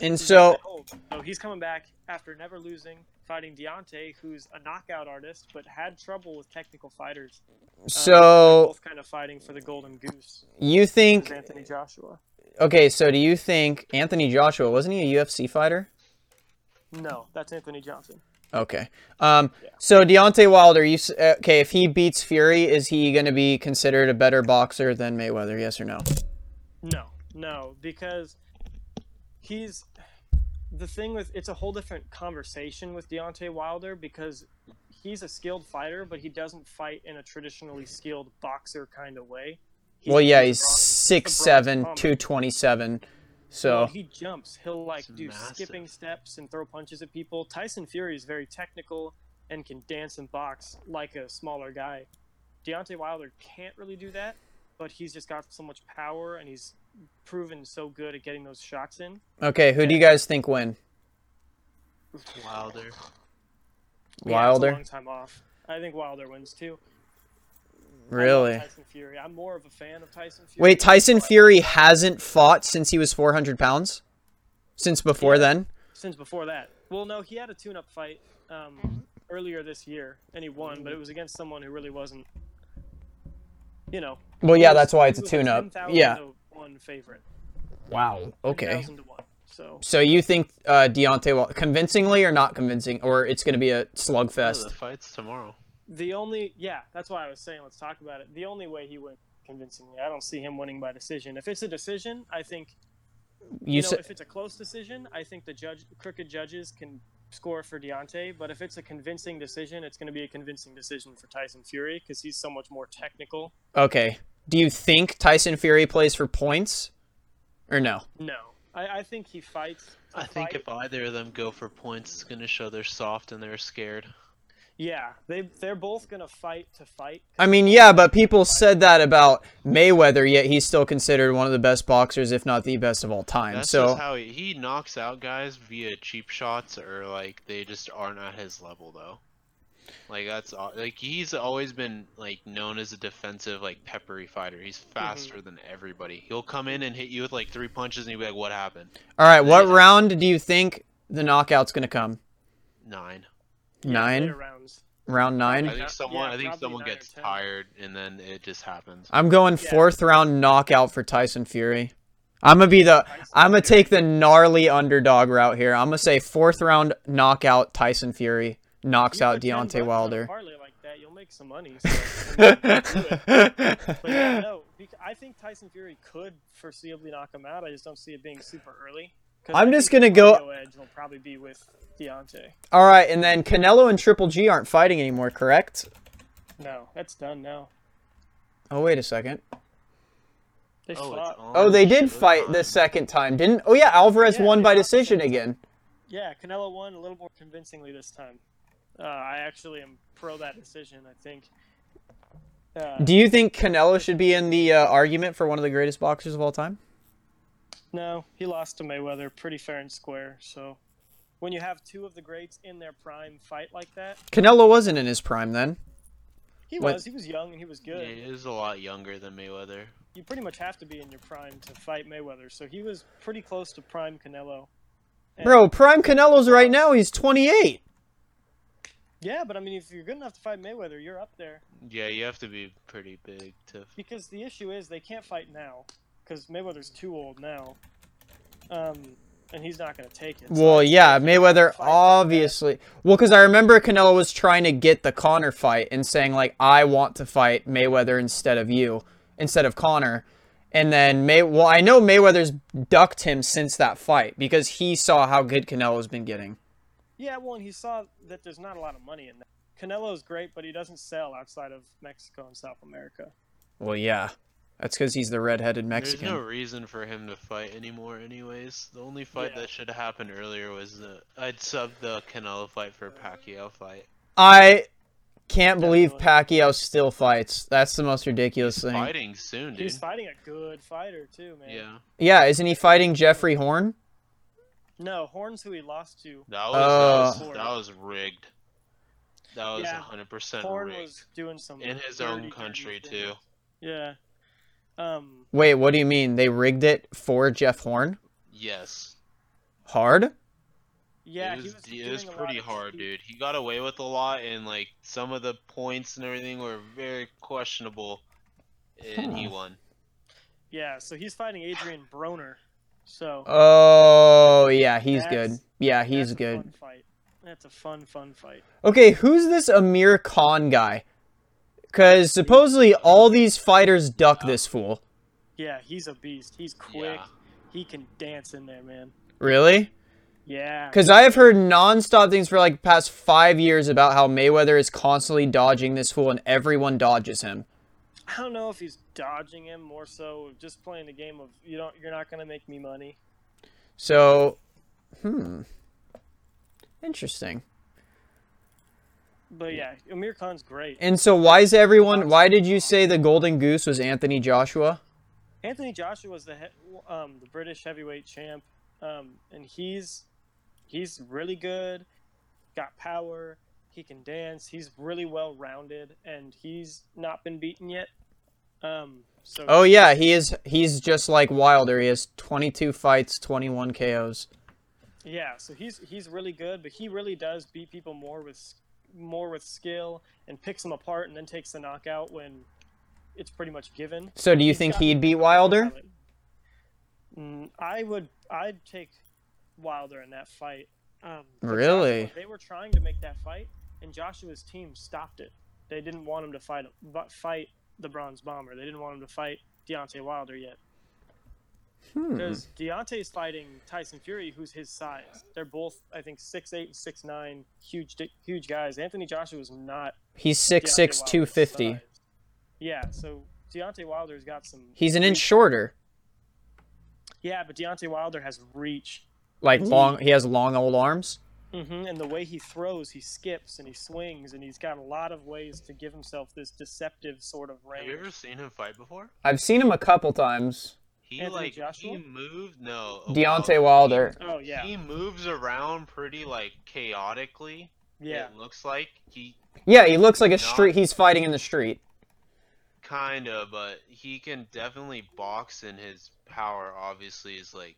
And
He's
so
old. so he's coming back after never losing, fighting Deontay, who's a knockout artist but had trouble with technical fighters. They're
so
both kind of fighting for the golden goose.
you think
Anthony Joshua?
Okay, so do you think Anthony Joshua wasn't he a UFC fighter?
No, that's Anthony Johnson.
Okay. Um
Yeah.
so Deontay Wilder, you uh, okay, if he beats Fury, is he going to be considered a better boxer than Mayweather? Yes or no?
No, no, because he's the thing with it's a whole different conversation with Deontay Wilder because he's a skilled fighter, but he doesn't fight in a traditionally skilled boxer kind of way. He's-
well, yeah, he's
broad-
six
the broad
seven, two twenty seven. So
When he jumps, he'll like do
massive.
skipping steps and throw punches at people. Tyson Fury is very technical and can dance and box like a smaller guy. Deontay Wilder can't really do that, but he's just got so much power and he's proven so good at getting those shots in.
okay, who do you guys think win?
Wilder.
Yeah,
Wilder?
a long time off. I think Wilder wins too. I love
Really?
Tyson Fury. I'm more of a fan of Tyson Fury.
Wait, Tyson Fury hasn't fought since he was 400 pounds? Since before
Yeah.
then?
since before that. Well, no, he had a tune-up fight um, earlier this year, and he won, but it was against someone who really wasn't. You know.
Well, yeah,
was-
that's why it's a tune up.
10,000
Yeah.
one favorite.
Wow. Okay.
10,000. So
So you think uh, Deontay will convincingly or not convincing, or it's going to be a
Oh, the fight's tomorrow.
The only, yeah, that's why I was saying let's talk about it. The only way he wins convincingly, I don't see him winning by decision. If it's a decision, I think
You
you know,
said
if it's a close decision, I think the judge, crooked judges can score for Deontay. But if it's a convincing decision, it's going to be a convincing decision for Tyson Fury because he's so much more technical.
okay. Do you think Tyson Fury plays for points, or no?
No, I, I think he fights. to
I think if either of them go for points, it's gonna show they're soft and they're scared.
Yeah, they they're both going to fight to fight.
I mean, yeah, but people said that about Mayweather, yet he's still considered one of the best boxers, if not the best of all time.
That's
so
just how he, he knocks out guys via cheap shots or like they just aren't at his level though. Like that's al- like he's always been like known as a defensive like peppery fighter. He's mhm. faster than everybody. He'll come in and hit you with like three punches and you'll be like, "What happened?"
All right, what round do you think the knockout's going to come?
Nine.
Nine?
later rounds.
Round nine?
I think
Yeah,
someone. I think someone gets tired and then it just happens.
I'm going
Yeah.
fourth round knockout for Tyson Fury. I'm gonna be the I'm gonna take the gnarly underdog route here. I'm gonna say fourth round knockout Tyson Fury knocks out
put 10 bucks
Deontay Wilder.
like that, you'll make some money. So do it. But yeah, no, I think Tyson Fury could foreseeably knock him out. I just don't see it being super early. 'Cause
I'm just gonna go-
Edge will probably be with Deontay.
All right, and then Canelo and Triple G aren't fighting anymore, correct?
No, that's done now.
Oh wait a second.
They
Oh,
fought.
Oh, they did fight the second time, didn't? Oh yeah, Alvarez
Yeah,
won by decision again.
Yeah, Canelo won a little more convincingly this time. Uh, I actually am pro that decision. I think. Uh,
Do you think Canelo should be in the uh, argument for one of the greatest boxers of all time?
No, he lost to Mayweather pretty fair and square. So, when you have two of the greats in their prime fight like that,
Canelo wasn't in his prime then.
he
What-
was. He was young and he was
Yeah,
good.
he is a lot younger than Mayweather.
You pretty much have to be in your prime to fight Mayweather. So he was pretty close to prime Canelo. And-
Bro, prime Canelo's right now. He's 28.
Yeah, but I mean, if you're good enough to fight Mayweather, you're up there.
Yeah, you have to be pretty big to.
Because the issue is they can't fight now, because Mayweather's too old now, um, and he's not going to take it.
Well,
I'd
yeah, Mayweather obviously. Well, because I remember Canelo was trying to get the Conor fight and saying like, "I want to fight Mayweather instead of you, instead of Conor." And then May. Well, I know Mayweather's ducked him since that fight because he saw how good Canelo's been getting.
Yeah, well, and he saw that there's not a lot of money in that. Canelo's great, but he doesn't sell outside of Mexico and South America.
Well, yeah, that's because he's the redheaded Mexican.
There's no reason for him to fight anymore, anyways. The only fight
Yeah.
that should have happened earlier was the I'd sub the Canelo fight for Pacquiao fight.
I can't believe
Definitely.
Pacquiao still fights. That's the most ridiculous thing.
Fighting soon, dude.
He's fighting a good fighter too, man.
Yeah.
Yeah, isn't he fighting Jeffrey Horn?
No, Horn's who he lost to.
That was,
Uh,
that was that was rigged. That was
Yeah,
hundred percent
Horn
rigged
was doing some
in his own country
things.
too.
Yeah. Um.
Wait, what do you mean? They rigged it for Jeff Horn?
Yes.
Hard?
Yeah,
it was,
he was.
it was
doing a lot
pretty hard,
cheat-
dude. He got away with a lot, and like some of the points and everything were very questionable, and he won.
Yeah, so he's fighting Adrien Broner. So
Oh, yeah, he's good. Yeah, he's
that's a
good.
Fun fight. That's a fun, fun fight.
Okay, who's this Amir Khan guy? Because supposedly all these fighters duck this fool.
Yeah, he's a beast. He's quick.
Yeah.
He can dance in there, man.
Really?
Yeah.
Because I have heard nonstop things for like past five years about how Mayweather is constantly dodging this fool and everyone dodges him.
I don't know if he's dodging him more so just playing the game of you don't you're not gonna make me money.
So, hmm. Interesting.
But yeah, Amir Khan's great.
And so why is everyone, why did you say the golden goose was Anthony Joshua?
Anthony Joshua was the he- um, the British heavyweight champ, um, and he's he's really good. Got power. He can dance. He's really well rounded, and he's not been beaten yet. Um, so
Oh yeah, he is, he's just like Wilder. He has 22 fights, 21 KOs.
yeah, so he's he's really good, but he really does beat people more with more with skill and picks him apart, and then takes the knockout when it's pretty much given.
So do you
He's
think
got-
he'd beat Wilder?
Mm, I would. I'd take Wilder in that fight. Um, but
Really?
Joshua, they were trying to make that fight, and Joshua's team stopped it. They didn't want him to fight but fight the Bronze Bomber. They didn't want him to fight Deontay Wilder yet
Hmm.
because Deontay's fighting Tyson Fury, who's his size. They're both, I think, six eight and six nine, huge, huge guys. Anthony Joshua's not
He's
Deontay
6'6",
Wilder's
250.
size. Yeah, so Deontay Wilder's got some.
He's an inch shorter.
Yeah, but Deontay Wilder has reach.
Like long, he has long old arms.
Mm-hmm. And the way he throws, he skips and he swings, and he's got a lot of ways to give himself this deceptive sort of range.
Have you ever seen him fight before?
I've seen him a couple times.
He
Anthony
like
Joshua?
he moved no
Deontay Wilder.
Oh yeah,
He moves around pretty like chaotically.
yeah.
It looks like he
Yeah, he looks like a street. He's fighting in the street.
kinda, but he can definitely box, and his power obviously is like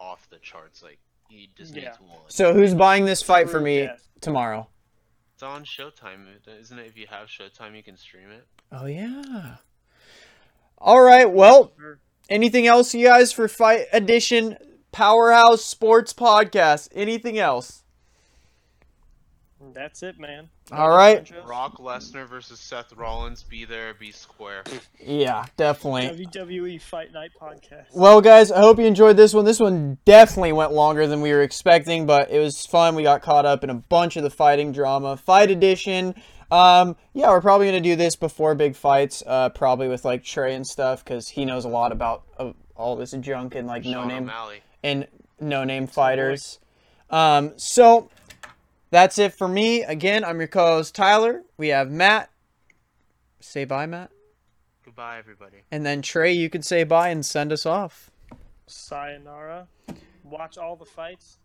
off the charts. Like he just
Yeah.
needs one.
So who's buying this fight for me
death.
tomorrow?
It's on Showtime, isn't it? If you have Showtime, you can stream it.
Oh yeah. All right. Well,
Sure.
Anything else, you guys, for Fight Edition PowerHaus Sports Podcast? Anything else?
That's it, man.
All right.
Brock Lesnar versus Seth Rollins. Be there, be square.
Yeah, definitely.
WWE Fight Night podcast.
Well, guys, I hope you enjoyed this one. This one definitely went longer than we were expecting, but it was fun. We got caught up in a bunch of the fighting drama. Fight edition. Um, yeah, we're probably gonna do this before big fights, uh, probably with like Trey and stuff, because he knows a lot about uh, all this junk and like no name and no name fighters. Um, so that's it for me. Again, I'm your co-host Tyler. We have Matt. Say bye, Matt.
Goodbye, everybody.
And then Trey, you can say bye and send us off.
Sayonara. Watch all the fights,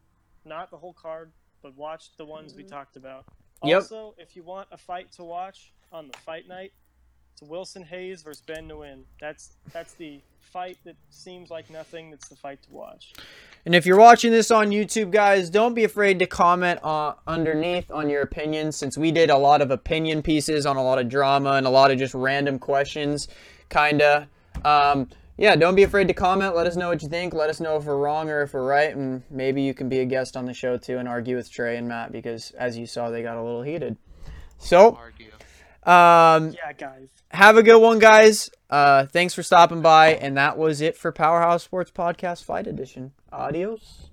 not the whole card, but watch the ones we talked about.
Yep.
Also, if you want a fight to watch on the fight night, it's Wilson Reis versus Ben Nguyen. That's that's the fight that seems like nothing. That's the fight to watch.
And if you're watching this on YouTube, guys, don't be afraid to comment uh, underneath on your opinions since we did a lot of opinion pieces on a lot of drama and a lot of just random questions, kinda. Um, yeah, don't be afraid to comment. Let us know what you think. Let us know if we're wrong or if we're right, and maybe you can be a guest on the show too and argue with Trey and Matt because, as you saw, they got a little heated. So, um,
Yeah, guys.
have a good one, guys. Uh, thanks for stopping by, and that was it for PowerHaus Sports Podcast Fight Edition. Adios.